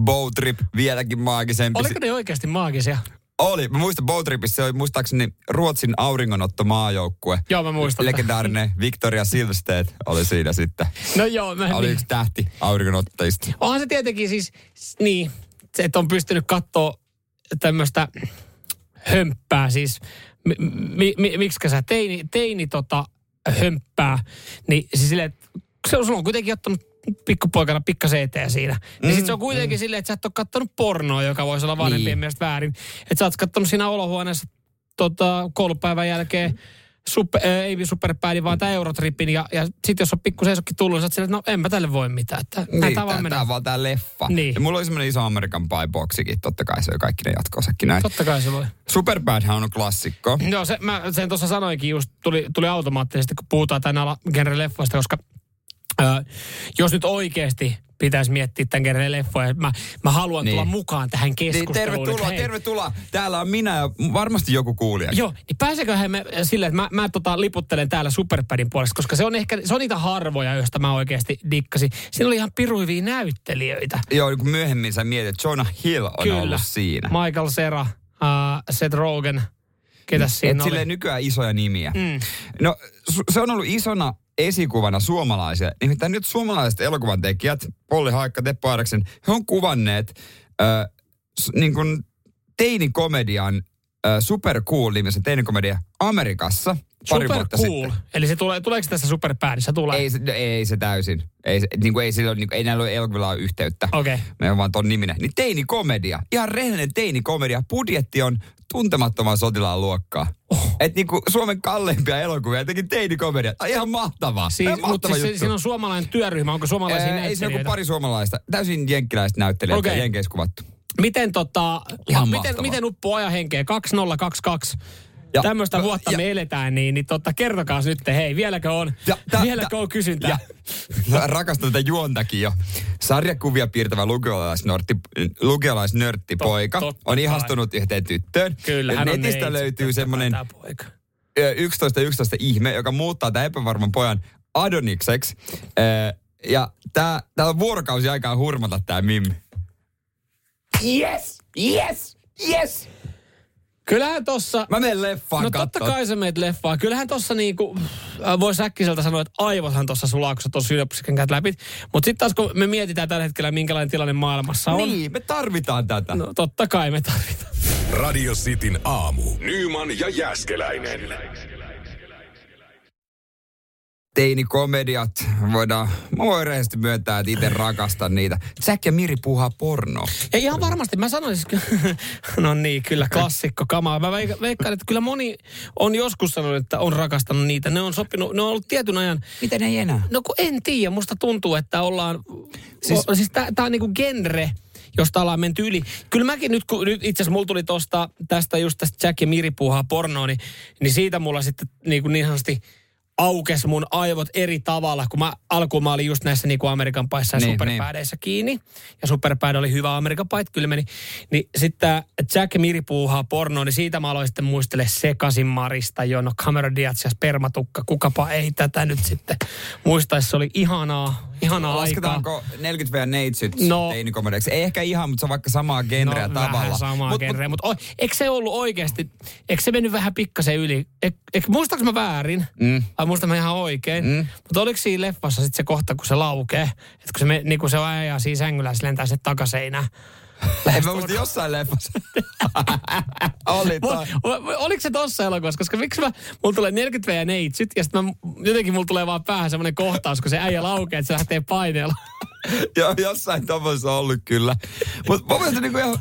Bowtrip vieläkin maagisempi. Oliko ne oikeasti maagisia? Oli. Mä muistan Bowtripissa, se oli muistaakseni Ruotsin auringonotto maajoukkue. Joo, mä muistan. Legendaarinen Victoria Silvstedt oli siinä sitten. No joo, mä, Oli niin. yksi tähti auringonottajista. Onhan se tietenkin siis, niin, että on pystynyt katsoa tämmöistä hömppää, siis mi, mi, mi, miksikä sä, teini, teini tota, hömppää, niin siis silleen, että se on, sulla on kuitenkin ottanut pikkupoikana pikkasen eteen siinä. Mm, niin sit se on kuitenkin mm. silleen, että sä et ole kattonut pornoa, joka voisi olla vanhempien niin. mielestä väärin. Että sä oot kattonut siinä olohuoneessa tota, koulupäivän jälkeen super, äh, ei superpäädi, vaan tämä Eurotripin. Ja, ja sitten jos on pikku seisokki tullut, niin sä että no en mä tälle voi mitään. Että, niin, tämä vaan, tää, vaan tää leffa. Niin. Ja mulla oli semmoinen iso American Pie boxikin, totta kai se on kaikki ne jatkoosakin näin. Totta kai se voi. Superbadhan on klassikko. Joo, se, mä sen tuossa sanoinkin just, tuli, tuli automaattisesti, kun puhutaan tänä ala genre leffoista, koska äh, jos nyt oikeasti pitäisi miettiä tämän kerran leffoja. Mä, mä haluan niin. tulla mukaan tähän niin, keskusteluun. Niin, tervetuloa, hei. tervetuloa. Täällä on minä ja varmasti joku kuulija. Joo, niin pääseköhän me silleen, että mä, mä tota, liputtelen täällä Superpadin puolesta, koska se on ehkä, se on niitä harvoja, joista mä oikeasti dikkasin. Siinä oli ihan piruivia näyttelijöitä. Joo, niin kun myöhemmin sä mietit, että Jonah Hill on Kyllä. ollut siinä. Michael Cera, uh, Seth Rogen, ketä siinä Et oli? nykyään isoja nimiä. Mm. No, se on ollut isona esikuvana suomalaisia. Nimittäin nyt suomalaiset elokuvan tekijät, Polli Haikka, Teppo Areksen, he on kuvanneet äh, niin kuin teinikomedian, äh, Super Cool-nimisen teinikomedia Amerikassa – pari super vuotta cool. sitten. Eli se tulee, tuleeko tässä superpäädissä? Tulee. Ei, se, ei se täysin. Ei, se, niin kuin ei, sillä, niin kuin, ei näillä ole elokuvilla yhteyttä. Okei. Okay. Ne on vaan ton niminen. Niin teinikomedia. Ihan rehellinen teinikomedia. Budjetti on tuntemattoman sotilaan luokkaa. Oh. Et niinku Suomen kalleimpia elokuvia, jotenkin teinikomedia. Ihan mahtavaa. Siis, Ihan mutta mahtava siis siinä on suomalainen työryhmä, onko suomalaisia Ei se joku pari suomalaista. Täysin jenkkiläistä näyttelijät okay. jenkeissä kuvattu. Miten, tota, Ihan miten, mahtavaa. miten uppoo ajan henkeä? 2022. Ja- Tämmöistä vuotta ja- me eletään, niin, niin totta, kertokaa nyt, hei, vieläkö on, Ja tä- vieläkö tä- on kysyntää? Ja mä rakastan tätä juontakin jo. Sarjakuvia piirtävä lukiolaisnörtti, lukiolaisnörttipoika Tot- totta on kai. ihastunut yhteen tyttöön. Kyllä, hän on Netistä neitsyt, löytyy semmoinen tää poika. 11 11 ihme, joka muuttaa tämän epävarman pojan Adonikseksi. Ja tää, tää on vuorokausi aikaa hurmata tää mimmi. Yes! Yes! Yes! Kyllähän tossa... Mä menen leffaan No totta katsoa. kai sä meet leffaan. Kyllähän tossa niinku, äh, voisi äkkiseltä sanoa, että aivothan tossa sulaa, kun sä tuossa synopsiksen käyt läpi. Mutta sitten taas kun me mietitään tällä hetkellä, minkälainen tilanne maailmassa on. Niin, me tarvitaan tätä. No totta kai me tarvitaan. Radio Cityn aamu. Nyman ja Jäskeläinen. Teinikomediat, voidaan, mä voin rehellisesti myöntää, että itse rakastan niitä. Jack ja Miri puhaa porno. Ja ihan varmasti, mä sanoisin, no niin, kyllä klassikko kamaa. Mä veik- veikkaan, että kyllä moni on joskus sanonut, että on rakastanut niitä. Ne on sopinut, ne on ollut tietyn ajan. Miten ei enää? No kun en tiedä, musta tuntuu, että ollaan, siis, Siis- o, siis tää, tää on niinku genre, josta ollaan menty yli. Kyllä mäkin nyt, kun nyt itse asiassa mulla tuli tosta, tästä just tästä Jack ja Miri puuhaa pornoa, niin, niin siitä mulla sitten niin, kuin niin sanotusti aukes mun aivot eri tavalla, kun mä alkuun mä olin just näissä niin kuin Amerikan paissa ja Niin, niin, superpäädeissä kiinni. Ja superpäädä oli hyvä Amerikan pait, kyllä meni. Niin sitten Jack Miri puuhaa pornoa, niin siitä mä aloin sitten muistele Sekasin Marista, jo no Cameron Diaz ja Spermatukka. Kukapa ei tätä nyt sitten muistaisi, se oli ihanaa, ihanaa aikaa. Lasketaanko 40 v neitsyt No. no. teinikomediaksi? Ei ehkä ihan, mutta se on vaikka samaa genreä no, tavalla. vähän samaa Mut- genreä, mutta mut, eikö se ollut oikeasti, eikö se mennyt vähän pikkasen yli? Eik, muistaaks mä väärin? Mm. Vai muistan mä ihan oikein? Mm. Mutta oliko siinä leffassa sitten se kohta, kun se laukee? Että kun se, me, niin kun se ajaa siinä sängyllä se lentää se takaseinään. En mä muista jossain leffassa. Oli toi. Oliko se tossa elokuvassa? Koska miksi mä, mulla tulee 40 ja neitsyt ja sitten jotenkin mulla tulee vaan päähän semmoinen kohtaus, kun se äijä laukee, että se lähtee paineella. Joo, jossain tommosessa on ollut kyllä. Mutta mun mielestä niinku ihan...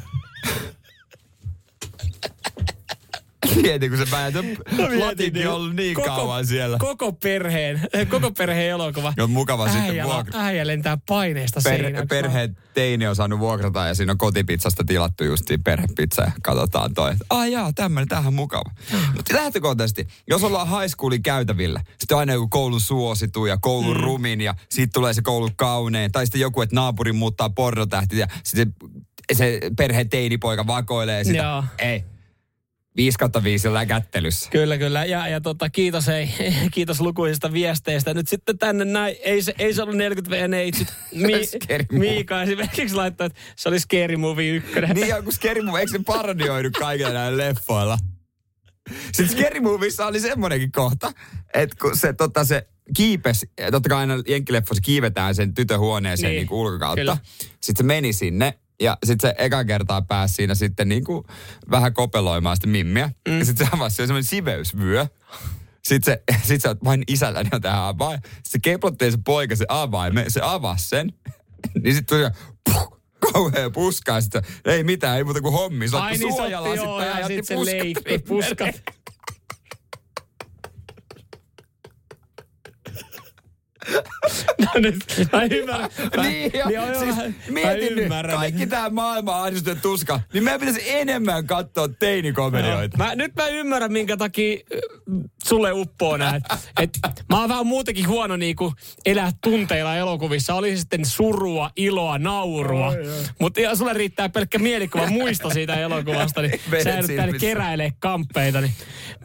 Mieti, kun se päätyi. Latinkin on ollut niin kauan siellä. Koko perheen, koko perheen elokuva. Ja on mukava sitten äijä, vuokra. äijä lentää paineesta Per, seinään. perheen teini on saanut vuokrata ja siinä on kotipizzasta tilattu just siinä perhepizza ja katsotaan toi. Ah jaa, tämmönen, tämähän mukava. Mutta lähtökohtaisesti, jos ollaan high schoolin käytävillä, sitten aina joku koulun suositu ja koulun mm. rumin ja sitten tulee se koulun kaunein. Tai sitten joku, että naapuri muuttaa pornotähti ja sitten se perheen teinipoika vakoilee sitä. Joo. Ei. 5 kautta 5 läkättelyssä. Kyllä, kyllä. Ja, ja tota, kiitos, ei, kiitos lukuisista viesteistä. Nyt sitten tänne näin, ei se, ei se ollut 40 ja neitsyt. Mi. Miika esimerkiksi laittoi, että se oli Scary Movie 1. Niin joku Scary Movie, eikö se parodioidu kaikilla näillä leffoilla? Sitten Scary Movissa oli semmoinenkin kohta, että kun se, tota, se kiipes, totta kai aina jenkkileffossa kiivetään sen tytön huoneeseen niin, niin ulkokautta. kyllä. Sitten se meni sinne ja sitten se eka kertaa pääsi siinä sitten niin kuin vähän kopeloimaan sitä mimmiä. Mm. Ja sitten se avasi semmoinen siveysvyö. Sitten se, sit sä oot vain isälläni on tähän avain. Se keplottelee se poika se avaimen, se avasi sen. niin sitten tuli puh, kauhea puska ja sitten ei mitään, ei muuta kuin hommi. Se Ai niin se otti joo, ja otti sit se leikki puskat. No nyt, mä ymmärrän. Mä, Niin, niin siis mä, mietin mä nyt, kaikki tämä maailman ahdistusten tuska, niin meidän pitäisi enemmän katsoa teinikomedioita. Mä, nyt mä ymmärrän, minkä takia sulle uppoo näin. Et, mä oon vähän muutenkin huono niinku elää tunteilla elokuvissa. Oli sitten surua, iloa, naurua. Mutta sulle riittää pelkkä mielikuva muisto siitä elokuvasta. Niin sä joudut tänne silmissä. keräilee kamppeita. Niin.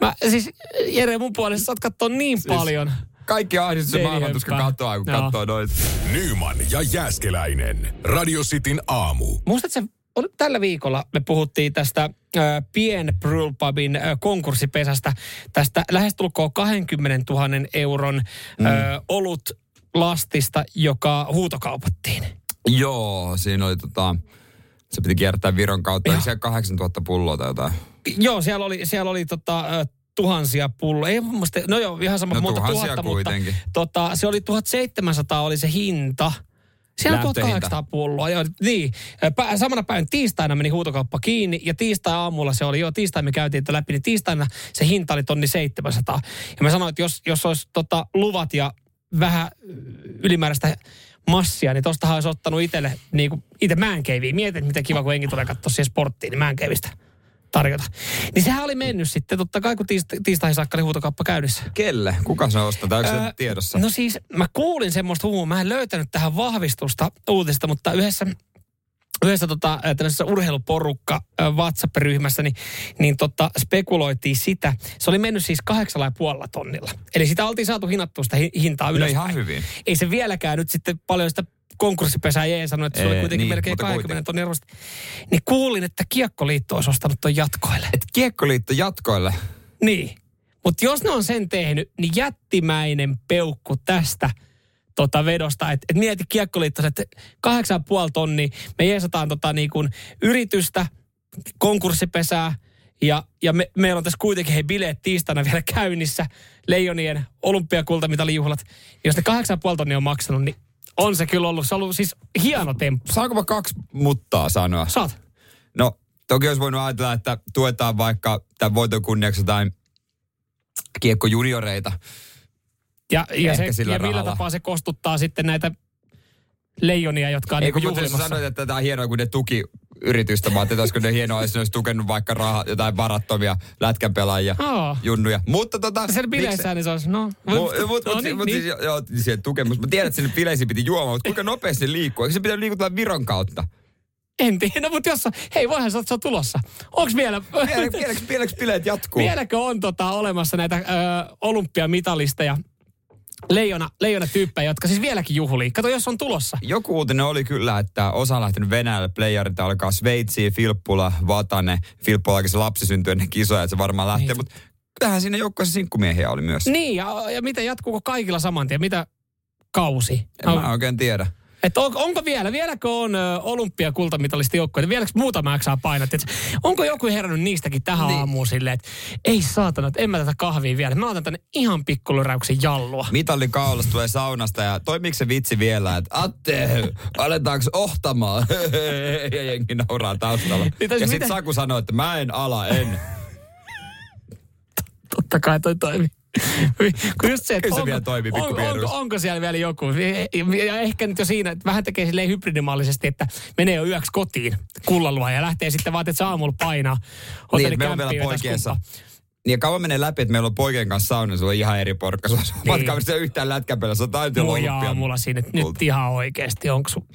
Mä, siis Jere mun puolesta saat katsoa niin paljon. Kaikki ahdistus ja Teini maailman tuska hömppää. katoaa, kun Joo. katsoo noita. Nyman ja Jääskeläinen. Radio Cityn aamu. Muistatko, oli- tällä viikolla me puhuttiin tästä äh, Pien Brewpubin äh, konkurssipesästä, tästä lähestulkoon 20 000 euron mm. äh, olut lastista, joka huutokaupattiin. Joo, siinä oli tota, se piti kiertää Viron kautta, Joo. oli siellä 8000 pulloa tai jotain. Joo, siellä oli, siellä oli tota, tuhansia pulloja. Ei mun mielestä, no joo, ihan sama No monta tuhatta, kuitenkin. mutta tota, se oli 1700 oli se hinta. Siellä on Lähtöhinta. 1800 pulloa, joo, niin. Pä, samana päivänä tiistaina meni huutokauppa kiinni ja tiistai aamulla se oli, joo tiistai me käytiin tätä läpi, niin tiistaina se hinta oli tonni 700. Ja mä sanoin, että jos, jos olisi tota, luvat ja vähän ylimääräistä massia, niin tostahan olisi ottanut itselle, niin kuin itse määnkeiviä. Mietin, miten kiva, kun enki tulee katsoa siihen sporttiin, niin määnkeivistä tarjota. Niin sehän oli mennyt sitten, totta kai kun tiista- tiistaihin saakka oli huutokauppa käynnissä. Kelle? Kuka se ostaa? Tai se Öö, tiedossa? No siis mä kuulin semmoista huumua. Mä en löytänyt tähän vahvistusta uutista, mutta yhdessä yhdessä tota, tämmöisessä urheiluporukka WhatsApp-ryhmässä, niin, niin tota, spekuloitiin sitä. Se oli mennyt siis kahdeksalla ja puolella tonnilla. Eli sitä oltiin saatu hinattua sitä hi- hintaa No ylöspäin. ihan hyvin. Ei se vieläkään nyt sitten paljon sitä konkurssipesää jee sanoi, että se oli kuitenkin niin, melkein mutta 20 kuitenkin. tonnin arvosta. Niin kuulin, että Kiekkoliitto olisi ostanut ton jatkoille. Et Kiekkoliitto jatkoille. Niin. Mutta jos ne on sen tehnyt, niin jättimäinen peukku tästä tota vedosta. Että et mieti Kiekkoliitto, että 8,5 tonni, me jeesataan tota niin kuin yritystä, konkurssipesää, ja, ja me, meillä on tässä kuitenkin hei bileet tiistaina vielä käynnissä, Leijonien olympiakultamitalijuhlat. Jos ne 8,5 tonnia on maksanut, niin on se kyllä ollut, se on ollut siis hieno temppu. Saanko mä kaksi muttaa sanoa? Saat. No, toki olisi voinut ajatella, että tuetaan vaikka tämän voiton kunniaksi jotain kiekkojunioreita. Ja, ja, Ehkä se, sillä ja millä tapaa se kostuttaa sitten näitä leijonia, jotka on Ei niin kun juhlimassa. sanoit, että tämä on hienoa, kun ne tuki yritystä. Mä ajattelin, että ne hienoa, jos ne olisi tukenut vaikka rahaa, jotain varattomia lätkänpelaajia, Aa. junnuja. Mutta tota... Sen bileissä niin se olisi, no. Mutta mut, no mut, niin, mut, niin. siis, joo, siihen tukemus. Mä tiedän, että sinne bileisiin piti juomaan, mutta kuinka nopeasti ne liikkuu? Eikö se pitänyt liikuttaa Viron kautta? En tiedä, mutta jos on, hei voihan se, se on tulossa. Onks vielä, Vielä- Vieläks, vieläks bileet jatkuu? vieläkö on tota, olemassa näitä ö, olympiamitalisteja, leijona, leijona tyyppejä, jotka siis vieläkin juhlii. Kato, jos on tulossa. Joku uutinen oli kyllä, että osa on lähtenyt Venäjälle, playerit alkaa Sveitsiin, Filppula, Vatane. Filppulakin se lapsi syntyi ennen kisoja, että se varmaan lähtee. Niin. Mutta kyllähän siinä joukkueessa sinkkumiehiä oli myös. Niin, ja, ja mitä jatkuuko kaikilla saman tien? Mitä kausi? En mä oikein tiedä. Et on, onko vielä, vieläkö on olympiakultamitalisti joukkoja, vieläkö muutama saa painat? Et onko joku herännyt niistäkin tähän Niin. aamuun silleen, että ei saatana, että en mä tätä kahvia vielä. Mä otan tänne ihan pikkulyräyksen jallua. Mitallin kaulasta tulee saunasta ja toimiiko se vitsi vielä, että Atte, aletaanko ohtamaan? ja jengi nauraa taustalla. Niin, ja tai sitten Saku sanoo, että mä en ala, en. Totta kai toi toimii. Kun just se, että onko, vielä toimii onko, onko, onko, siellä vielä joku? Ja, ja ehkä nyt jo siinä, että vähän tekee silleen hybridimallisesti, että menee jo yöksi kotiin kullalua ja lähtee sitten vaan, että aamulla painaa. niin, meillä on vielä poikiensa. Niin ja kauan menee läpi, että meillä on poikien kanssa sauna, se on ihan eri porkka. Se on Niin. yhtään lätkäpelä, se on taitelu Moi aamulla siinä, että nyt ihan oikeasti, onko sun,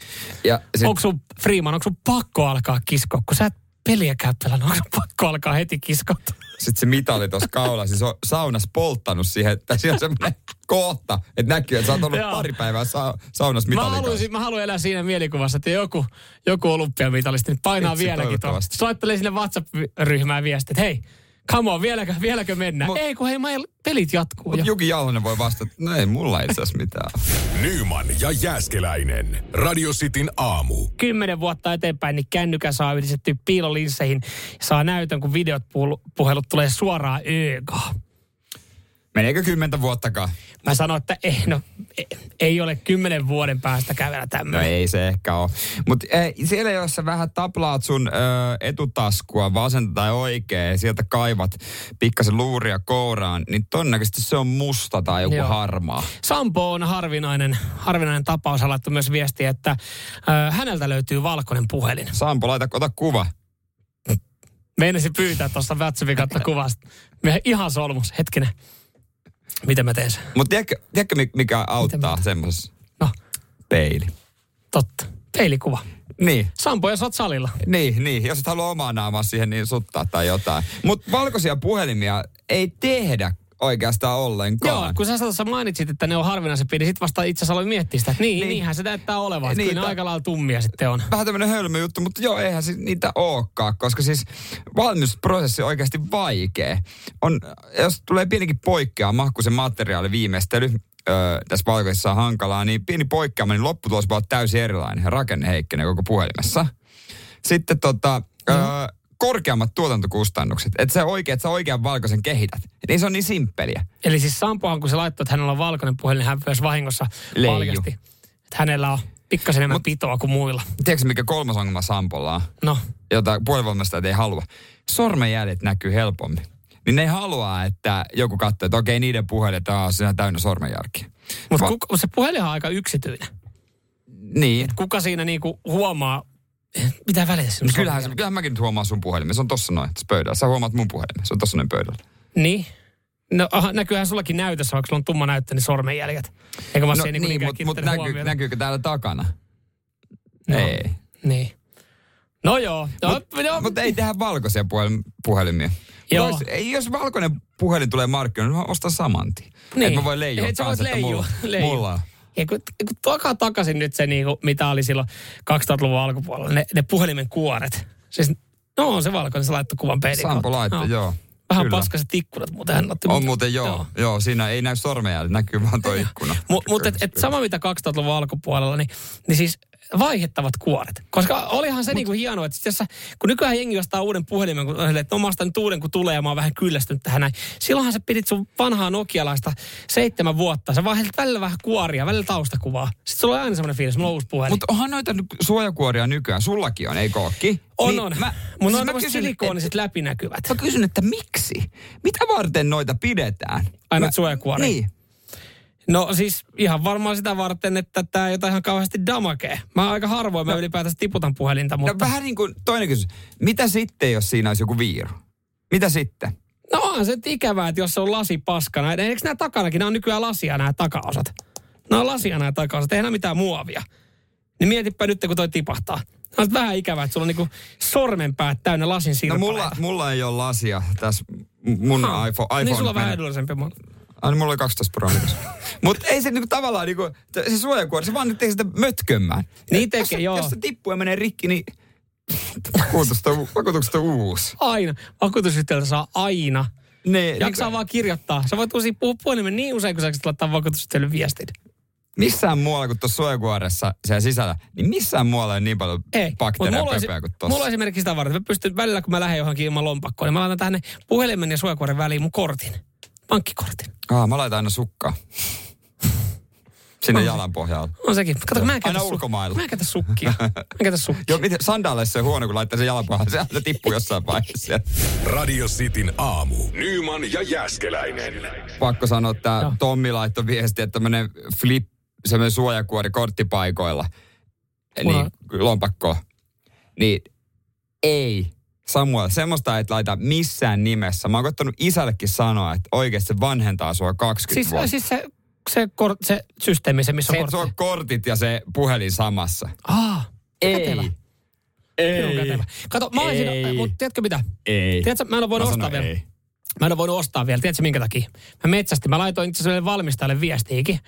Ja sit, onko sun, Freeman, onko sun pakko alkaa kiskoa, kun sä et peliä käy pelannut, onko pakko alkaa heti kiskoa? sit se mitali tuossa kaulassa, siis on saunas polttanut siihen, että siinä on semmoinen kohta, että näkyy, että sä oot ollut Joo. pari päivää sa- saunassa Mä, mitalin kanssa. haluaisin, mä haluan elää siinä mielikuvassa, että joku, joku olympiamitalisti nyt painaa Vitsi, vieläkin tuolla. Soittelee sinne WhatsApp-ryhmään viestit, että hei, come on, vieläkö, vieläkö mennään? Mut- ei, kun hei, mä el- pelit jatkuu. Mutta Ja, Juki Jalonen voi vastata, että no ei mulla itse asiassa mitään. Nyman ja Jääskeläinen. Radio Cityn aamu. kymmenen vuotta eteenpäin, niin kännykkä saa yhdistetty piilolinsseihin. Saa näytön, kun videot puhelut tulee suoraan öögaan. Meneekö kymmentä vuottakaan? Mä sanoin, että ei, no, ei, ei ole kymmenen vuoden päästä kävellä No tämmöinen. ei se ehkä ole. Mutta siellä jos sä vähän taplaat sun ö, etutaskua vasenta tai oikea, sieltä kaivat pikkasen luuria kouraan, niin todennäköisesti se on musta tai joku Joo. harmaa. Sampo on harvinainen, harvinainen tapaus. Hän laittoi myös viestiä, että ö, häneltä löytyy valkoinen puhelin. Sampo, laita, ota kuva. Meinasi pyytää tuosta WhatsAppin kautta kuvasta. Me ihan solmus. Hetkinen. Miten mä teen sen? Mutta tiedätkö, tiedätkö, mi- mikä auttaa semmoisessa? No, Peili. totta. Peilikuva. Niin. Sampo, jos oot salilla. Niin, niin. Jos et halua omaa naamaa siihen, niin suttaa tai jotain. Mutta valkoisia puhelimia ei tehdä oikeastaan ollenkaan. Joo, kun sä tuossa mainitsit, että ne on harvinaisempia, niin sit vasta itse asiassa aloin miettiä sitä, että niin, Niin. niin. niinhän se näyttää olevan. Että Niin, kyllä ta- aika lailla tummia sitten on. vähän tämmöinen hölmö juttu, mutta joo, eihän siis niitä olekaan, koska siis valmistusprosessi on oikeasti vaikea. On, jos tulee pienikin poikkeama, kun se materiaali viimeistely öö, tässä valkoisessa on hankalaa, niin pieni poikkeama, niin lopputulos voi olla täysin erilainen rakenne heikkenee koko puhelimessa. Sitten tota, öö, korkeammat tuotantokustannukset, että sä oikein, että sä oikean valkoisen kehität. Niin se on niin simppeliä. Eli siis Sampohan, kun se laittoi, että hänellä on valkoinen puhelin, niin hän myös vahingossa Leiju. paljasti, että hänellä on pikkasen enemmän Mut- pitoa kuin muilla. Tiedätkö mikä kolmas ongelma Sampolla on? No, jota puhelinvalmistajat ei halua. Sormenjäljet näkyy helpommin. Niin ne ei halua, että joku katsoo, että okei, niiden puhelin, että aah, siinä on täynnä sormenjälkiä. mutta Va- se puhelin on aika yksityinen. Niin. Kuka siinä niinku huomaa, mitä väliä siinä on Kyllähän, se, kyllähän mäkin nyt huomaan sun puhelimen. Se on tossa noin, tässä pöydällä. Sä huomaat mun puhelimen. Se on tossa noin pöydällä. Niin. No aha, näkyyhän sullakin näytössä, vaikka sulla on tumma näyttö, niin sormenjäljet. Eikä mä No niinku niin, niin, mutta mut näkyy, näkyykö täällä takana? No. Ei. Niin. No joo. No, Mutta no, mut ei tehdä valkoisia puhel- puhelimia. Joo. Jos, ei, jos valkoinen puhelin tulee markkinoille, niin mä ostan saman tien. Niin. Että mä voin leijua Et sä kanssa, voit että mulla, leijua. mulla on. Ja kun, kun takaa takaisin nyt se, niinku, mitä oli silloin 2000-luvun alkupuolella, ne, ne puhelimen kuoret. Siis, no on se valkoinen, se laittoi kuvan peilin Sampo laittoi, joo. Vähän Kyllä. paskaiset ikkunat, mutta hän otti. On muuten joo, joo. joo siinä ei näy sormenjäljet, näkyy vaan tuo ikkuna. Mutta mut et, et sama mitä 2000-luvun alkupuolella, niin, niin siis vaihettavat kuoret. Koska olihan se Mut, niinku hienoa, että jos kun nykyään jengi ostaa uuden puhelimen, kun on että no mä ostan nyt uuden kun tulee ja mä oon vähän kyllästynyt tähän näin. Silloinhan sä pidit sun vanhaa nokialaista seitsemän vuotta. Sä vaihdelit välillä vähän kuoria, välillä taustakuvaa. Sitten sulla on aina semmoinen fiilis, mulla on uusi puhelin. Mutta onhan noita suojakuoria nykyään. Sullakin on, ei kookki? on, Niin on. Mä, Mutta siis on kysyn, silikooniset läpinäkyvät. Mä kysyn, että miksi? Mitä varten noita pidetään? Aina suojakuoria. Niin. No siis ihan varmaan sitä varten, että tämä ei ota ihan kauheasti damakee. Mä aika harvoin mä ylipäätänsä tiputan puhelinta, No mutta... vähän niin kuin toinen kysymys. Mitä sitten, jos siinä olisi joku viiru? Mitä sitten? No on se ikävää, että jos se on lasi paskana. Eikö nämä takanakin, nämä on nykyään lasia nämä takaosat. Nämä on lasia nämä takaosat, ei enää mitään muovia. Niin mietipä nyt, kun toi tipahtaa. On vähän ikävää, että sulla on niinku sormenpäät täynnä lasin No sirpaleita. mulla, mulla ei ole lasia tässä mun Ha. iPhone. iPhone Niin sulla on vähän edullisempi. Ai, niin mulla oli 12 Pro. Mutta ei se niinku tavallaan niinku, se suojakuori, se vaan nyt tekee sitä mötkömmään. Niin tekee, jos, se- joo. Jos se tippuu ja menee rikki, niin vakuutusta, vakuutuksesta uusi. Aina. Vakuutusyhtiöltä saa aina. Ne, Jaksaa niinku, vaan kirjoittaa. Sä voit uusia puhua puhelimen niin usein, kun sä laittaa vakuutusyhtiölle viestin. missään muualla kuin tuossa suojakuoressa siellä sisällä, niin missään muualla ei niin paljon Ei, bakteereja mulla, pöpeä kuin mulla on tuossa. esimerkiksi sitä varten, että mä pystyn välillä, kun mä lähden johonkin ilman lompakkoa, niin mä laitan tähän puhelimen ja suojakuoren väliin mun kortin. Pankkikortin. Ah, mä laitan aina sukkaa. Sinne jalan pohjalle. On sekin. Kato, mä en käytä, Aina su- ulkomailla. mä en käytä sukkia. Mä en käytä sukkia. Joo, miten sandaaleissa on huono, kun laittaa sen jalan pohjalle. Se aina tippuu jossain vaiheessa. Radio Cityn aamu. Nyman ja Jäskeläinen. Pakko sanoa, että Joo. Tommi laittoi viesti, että tämmöinen flip, semmoinen suojakuori korttipaikoilla, niin lompakko, niin ei. Samuel, semmoista et laita missään nimessä. Mä oon koittanut isällekin sanoa, että oikeasti se vanhentaa sua 20 Siis, vuotta. siis se, se, kor, se systeemi, se missä se, on että se kortti. on kortit ja se puhelin samassa. Ah, kätevä. Ei. Kätevä. Kato, mä olisin, Ei. mutta tiedätkö mitä? Ei. Tiedätkö, mä en ole voinut Mä ostaa sanon vielä. ei. Mä en ole voinut ostaa vielä. Tiedätkö minkä takia? Mä metsästin. Mä laitoin itse asiassa valmistajalle viestiikin.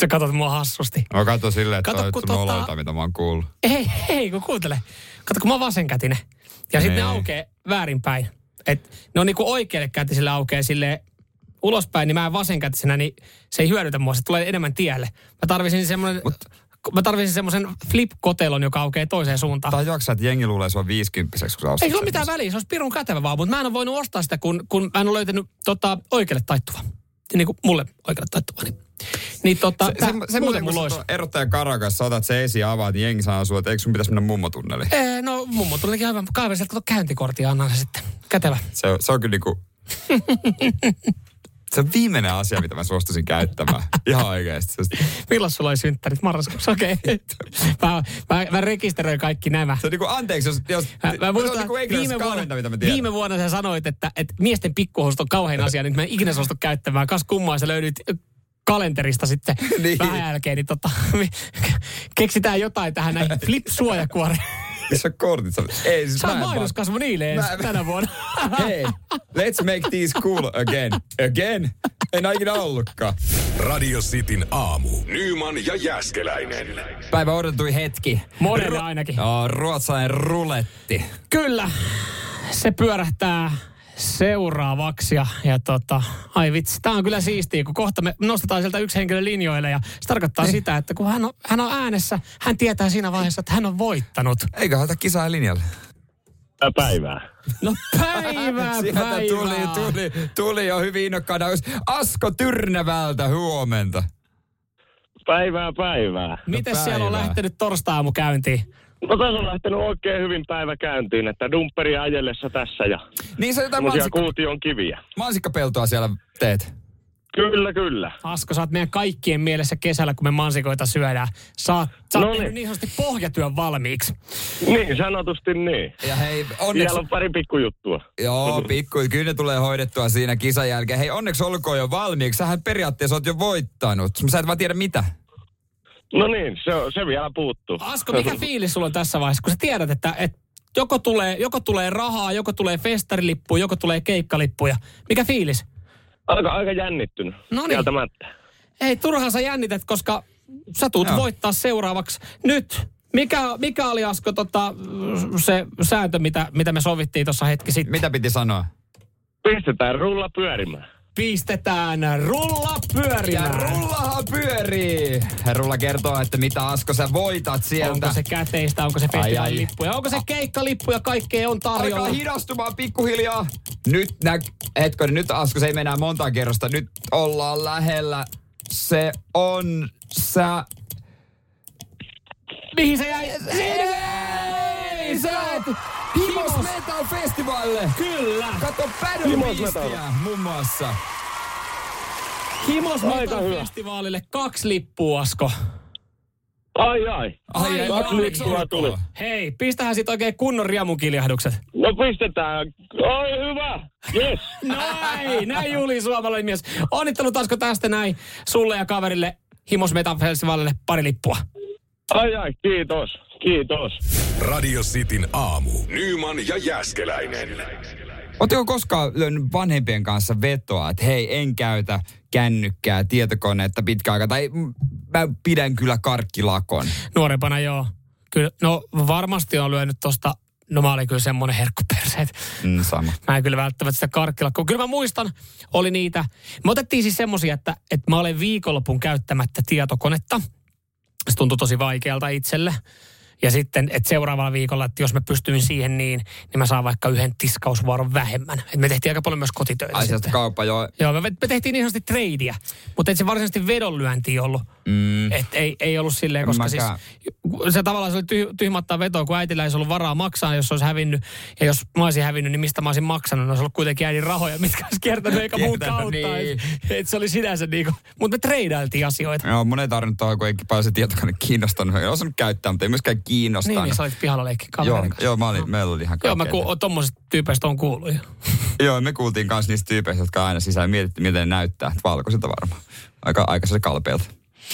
Sä katsot mua hassusti. Mä katson silleen, että Kato, kun on tota- noloita, mitä mä oon kuullut. Ei, ei, kun kuuntele. Kato, kun mä oon vasenkätinen. Ja sitten ne Ei. aukeaa väärinpäin. Et ne on niinku oikealle kätisille aukeaa sille ulospäin, niin mä vasenkätisenä, niin se ei hyödytä mua. Se tulee enemmän tielle. Mä tarvisin semmoinen mä tarvitsin semmoisen flip-kotelon, joka aukeaa toiseen suuntaan. Tai juoksaa, että jengi luulee sua 50 kun sä Ei sillä ole mitään väliä, se olisi pirun kätevä vaan, mutta mä en ole voinut ostaa sitä, kun, kun mä en ole löytänyt tota, oikealle taittuva. Niin kuin mulle oikealle taittuva. Niin, niin tota, Se, se, se muuten muuten, kun olisi. erottaja karakas, otat se esiin ja avaat, niin jengi sanoo sulle, että eikö sun pitäisi mennä mummotunneliin. Ee, no mummo tulikin aivan sieltä, kato käyntikortti ja annan se sitten. Kätevä. Se, on- se on kyllä niinku... se on viimeinen asia, mitä mä suostuisin käyttämään. Ihan oikeasti. Milloin sulla oli synttärit? Marraskuussa, okei. Okay. mä, mä, mä, rekisteröin kaikki nämä. se on niinku, anteeksi, jos... jos Mä, muistan, niinku viime, vuonna, mitä mä tiedän. viime vuonna sä sanoit, että, että miesten pikkuhousut on kauhean asia, niin mä en ikinä suostu käyttämään. Kas kummaa sä löydit kalenterista sitten Niin. vähän jälkeen, niin tota, keksitään jotain tähän näihin flip-suojakuoreen. Missä on kortit? Sä- Ei, siis Se on mä en vaan- mainoskasvu niille Mä- tänä vuonna. Hei, let's make these cool again. Again? En ikinä ollutkaan. Radio Cityn aamu. Nyman ja Jäskeläinen. Päivä odotui hetki. Monelle ainakin. Oh, ruotsalainen ruletti. Kyllä, se pyörähtää seuraavaksi ja, ja tota, ai vitsi, tää on kyllä siistiä, kun kohta me nostetaan sieltä yksi henkilö linjoille ja se tarkoittaa Niin. sitä, että kun hän on, hän on äänessä, hän tietää siinä vaiheessa, että hän on voittanut. Eikö ota kisaa linjalle? päivää. No päivää, Sieltä päivää. tuli, tuli, tuli jo hyvin innokkaana. Asko Tyrnevältä huomenta. Päivää, päivää. Miten No siellä on päivää. lähtenyt torstaamu käyntiin? No tässä on lähtenyt oikein hyvin päivä käyntiin, että dumpperi ajellessa tässä ja Niin sä jotain mansikka, kuution kiviä. mansikkapeltoa siellä teet. Kyllä, kyllä. Asko, sä oot meidän kaikkien mielessä kesällä, kun me mansikoita syödään. Sä oot, sä oot No niin. niin sanotusti pohjatyön valmiiksi. Niin, sanotusti niin. Ja hei, Siellä onneksi... on pari pikkujuttua. Joo, pikku, kyllä ne tulee hoidettua siinä kisan jälkeen. Hei, onneksi olkoon jo valmiiksi. Sähän periaatteessa oot jo voittanut. Sä et vaan tiedä mitä. No niin, se, se vielä puuttuu. Asko, mikä fiilis sulla on tässä vaiheessa, kun sä tiedät, että, että joko, tulee, joko tulee rahaa, joko tulee festarilippu, joko tulee keikkalippuja. Mikä fiilis? Aika, aika jännittynyt. No niin. Ei, turhaan sä jännität, koska sä tuut Joo. voittaa seuraavaksi. Nyt, mikä, mikä oli Asko tota, se sääntö, mitä, mitä me sovittiin tuossa hetki sitten? Mitä piti sanoa? Pistetään rulla pyörimään. Pistetään rulla Ja pyörimään. rullahan pyörii. Rulla kertoo, että mitä Asko sä voitat sieltä. Onko se käteistä, onko se Ai, ai. festivaalilippu ja onko se keikkalippu ja kaikkea on tarjolla. Alkaa hidastumaan pikkuhiljaa. Nyt nä... Hetkonen, nyt Asko, se ei mennä monta kerrosta. Nyt ollaan lähellä. Se on sä... Mihin se jäi? Ei, sä oot Himos Metal Festivalille. Kyllä. Kato Himos Paddle muun muassa. Himos Aika Metal hyvä. Festivaalille kaksi lippua, Asko. Ai ai. Ai, ai, Kaksi lippua tuli. Hei, pistähän sit oikein kunnon riemukiljahdukset. No pistetään. Oi hyvä. Yes. Näin, näin Juli suomalainen mies. Onnittelut Asko tästä näin sulle ja kaverille Himos Metal Festivalille pari lippua. Ai ai, kiitos. Kiitos. Radio Cityn aamu. Nyman ja Jäskeläinen. Oletteko koskaan lyönyt vanhempien kanssa vetoa, että hei, en käytä kännykkää, tietokonetta pitkä aika, tai mä pidän kyllä karkkilakon. Nuorempana joo. Kyllä, no varmasti on lyönyt tosta, no mä olin kyllä semmonen herkkuperse, että Mm, sama. Mä en kyllä välttämättä sitä karkkilakkoa. Kyllä mä muistan, oli niitä. Me otettiin siis semmosia, että, että mä olen viikonlopun käyttämättä tietokonetta. Se tuntui tosi vaikealta itselle. Ja sitten, että seuraavalla viikolla, että jos mä pystyin siihen niin, niin mä saan vaikka yhden tiskausvuoron vähemmän. Et me tehtiin aika paljon myös kotitöitä Ai sitten. kauppa, joo. Joo, me, me tehtiin niin sanotusti tradea, mutta ei se varsinaisesti vedonlyönti ollut. Mm. Et ei, ei ollut silleen, koska siis se tavallaan se oli tyh, tyhmättää vetoa, kun äitillä ei ollut varaa maksaa, jos se olisi hävinnyt. Ja jos mä olisin hävinnyt, niin mistä mä olisin maksanut? Ne olisi ollut kuitenkin äidin rahoja, mitkä olisi kiertänyt eikä muun Kiertänyt, kautta. niin. Et, et se oli sinänsä niinku, mutta me treidailtiin asioita. Joo, mun ei tarvinnut tuohon, kun ei paljon se tietokone kiinnostanut. En osannut käyttää, mutta ei myöskään kiinnostanut. Niin, niin sä olit pihalla leikki joo, joo, mä olin, meillä oli ihan Joo, mä ku, tommosista tyypeistä on kuullut. jo. Joo, me kuultiin myös niistä tyypeistä, jotka aina sisään mietittiin, miten ne näyttää. Valkoisilta varmaan. Aika, aika se kalpeelta.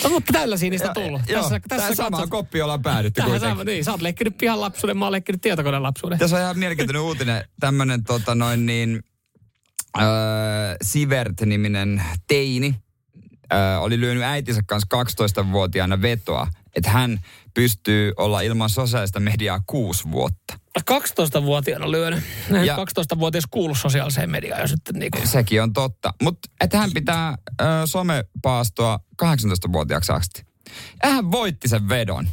No, mutta tällaisia niistä tullut. Joo, tässä, tässä tähän samaan katsot- koppiin ollaan päädytty Tähän kuitenkin. sama, niin, sä oot leikkinyt pihan lapsuuden, mä oon leikkinyt tietokoneen lapsuuden. Tässä on ihan mielenkiintoinen uutinen. Tämmönen tota noin niin, äh, Sivert-niminen teini oli lyönyt äitinsä kanssa 12-vuotiaana vetoa, että hän pystyy olla ilman sosiaalista mediaa kuusi vuotta. 12-vuotiaana lyönyt. Ja- Ja. 12-vuotias kuulu sosiaaliseen mediaan, jos nyt niinku... Sekin on totta. Mutta että hän pitää äh, somepaastoa 18-vuotiaaksi asti. Ja hän voitti sen vedon.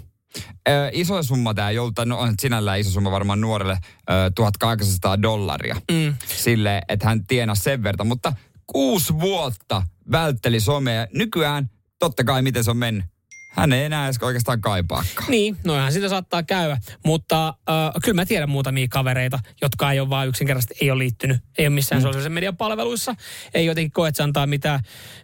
Ö, iso summa tämä ei ollut, no on sinällään iso summa varmaan nuorelle, ö, 1800 dollaria. Mm. Sille, että hän tienasi sen verran, mutta kuusi vuotta vältteli somea. Nykyään, totta kai miten se on mennyt, hän ei enää edes oikeastaan kaipaakaan. Niin, noihan sitä saattaa käydä. Mutta äh, kyllä mä tiedän muutamia kavereita, jotka ei ole vaan yksinkertaisesti ei ole liittynyt. Ei ole missään mm. sosiaalisen median palveluissa. Ei jotenkin koe, että se antaa mitään,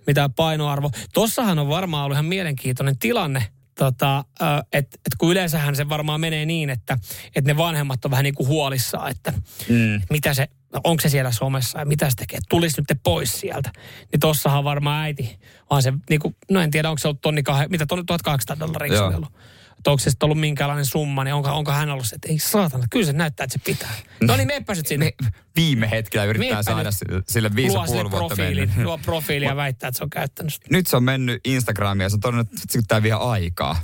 mitään painoarvo. Tossahan on varmaan ollut ihan mielenkiintoinen tilanne, tota, että et kun yleensähän se varmaan menee niin, että et ne vanhemmat on vähän niin kuin huolissaan, että mm. mitä se, onko se siellä somessa ja mitä se tekee, tulisi nyt pois sieltä. Niin tossahan varmaan äiti, on se niin kuin, no en tiedä onko se ollut tonni, kah, mitä tonni 1800 dollaria se ollut että onko se sitten ollut minkälainen summa, niin onko, onko hän ollut se, että ei saatana, kyllä se näyttää, että se pitää. No niin, meppä nyt sinne. Viime hetkellä yrittää meppä saada nyt. sille viisi ja puoli vuotta profiilin, Luo profiili ja väittää, että se on käyttänyt sitä. Nyt se on mennyt Instagramia ja se on todennut, että tämä vie aikaa.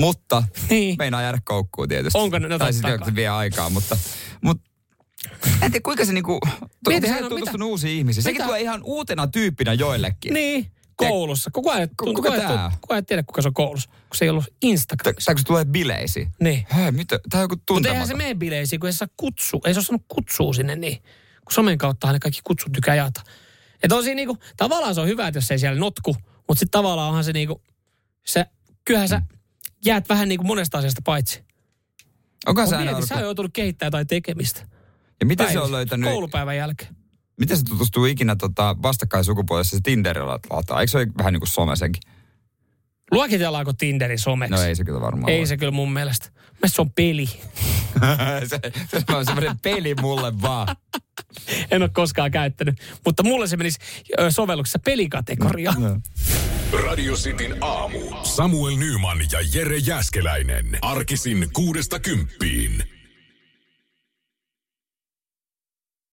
Mutta niin. meinaa jäädä koukkuun tietysti. Onko ne? No tai sitten se vie aikaa, mutta, mutta en tiedä, kuinka se niinku... Mieti, hän on tutustunut uusia ihmisiä. Sekin tulee ihan uutena tyyppinä joillekin. Niin koulussa. Koko ajan, kuka, kuka, ajan, kuka ajan tiedä, kuka se on koulussa, kun se ei ollut Instagramissa. Tai kun se tulee bileisiin. Niin. Hei, mitä? Tämä on joku tuntematon. Mutta eihän se mene bileisiin, kun ei saa kutsu. Ei se ole saanut kutsua sinne niin. Kun somen kautta ne kaikki kutsut tykkää jaata. Että on siinä niinku, tavallaan se on hyvä, että jos ei siellä notku, mutta sitten tavallaan onhan se niinku, se, kyllähän sä jäät vähän niinku monesta asiasta paitsi. Onko sä aina Sä oot joutunut kehittämään jotain tekemistä. Ja miten Päivä, se on löytänyt... Koulupäivän jälkeen. Miten se tutustuu ikinä tota, vastakkaisukupuolessa se Tinderillä lataa? Eikö se ole vähän niin kuin some senkin? Luokitellaanko Tinderi someksi? No ei se kyllä varmaan Ei ole. se kyllä mun mielestä. Mielestäni se on peli. se, se on semmoinen peli mulle vaan. en ole koskaan käyttänyt. Mutta mulle se menisi sovelluksessa pelikategoria. No. Radio Cityn aamu. Samuel Nyman ja Jere Jäskeläinen. Arkisin kuudesta kymppiin.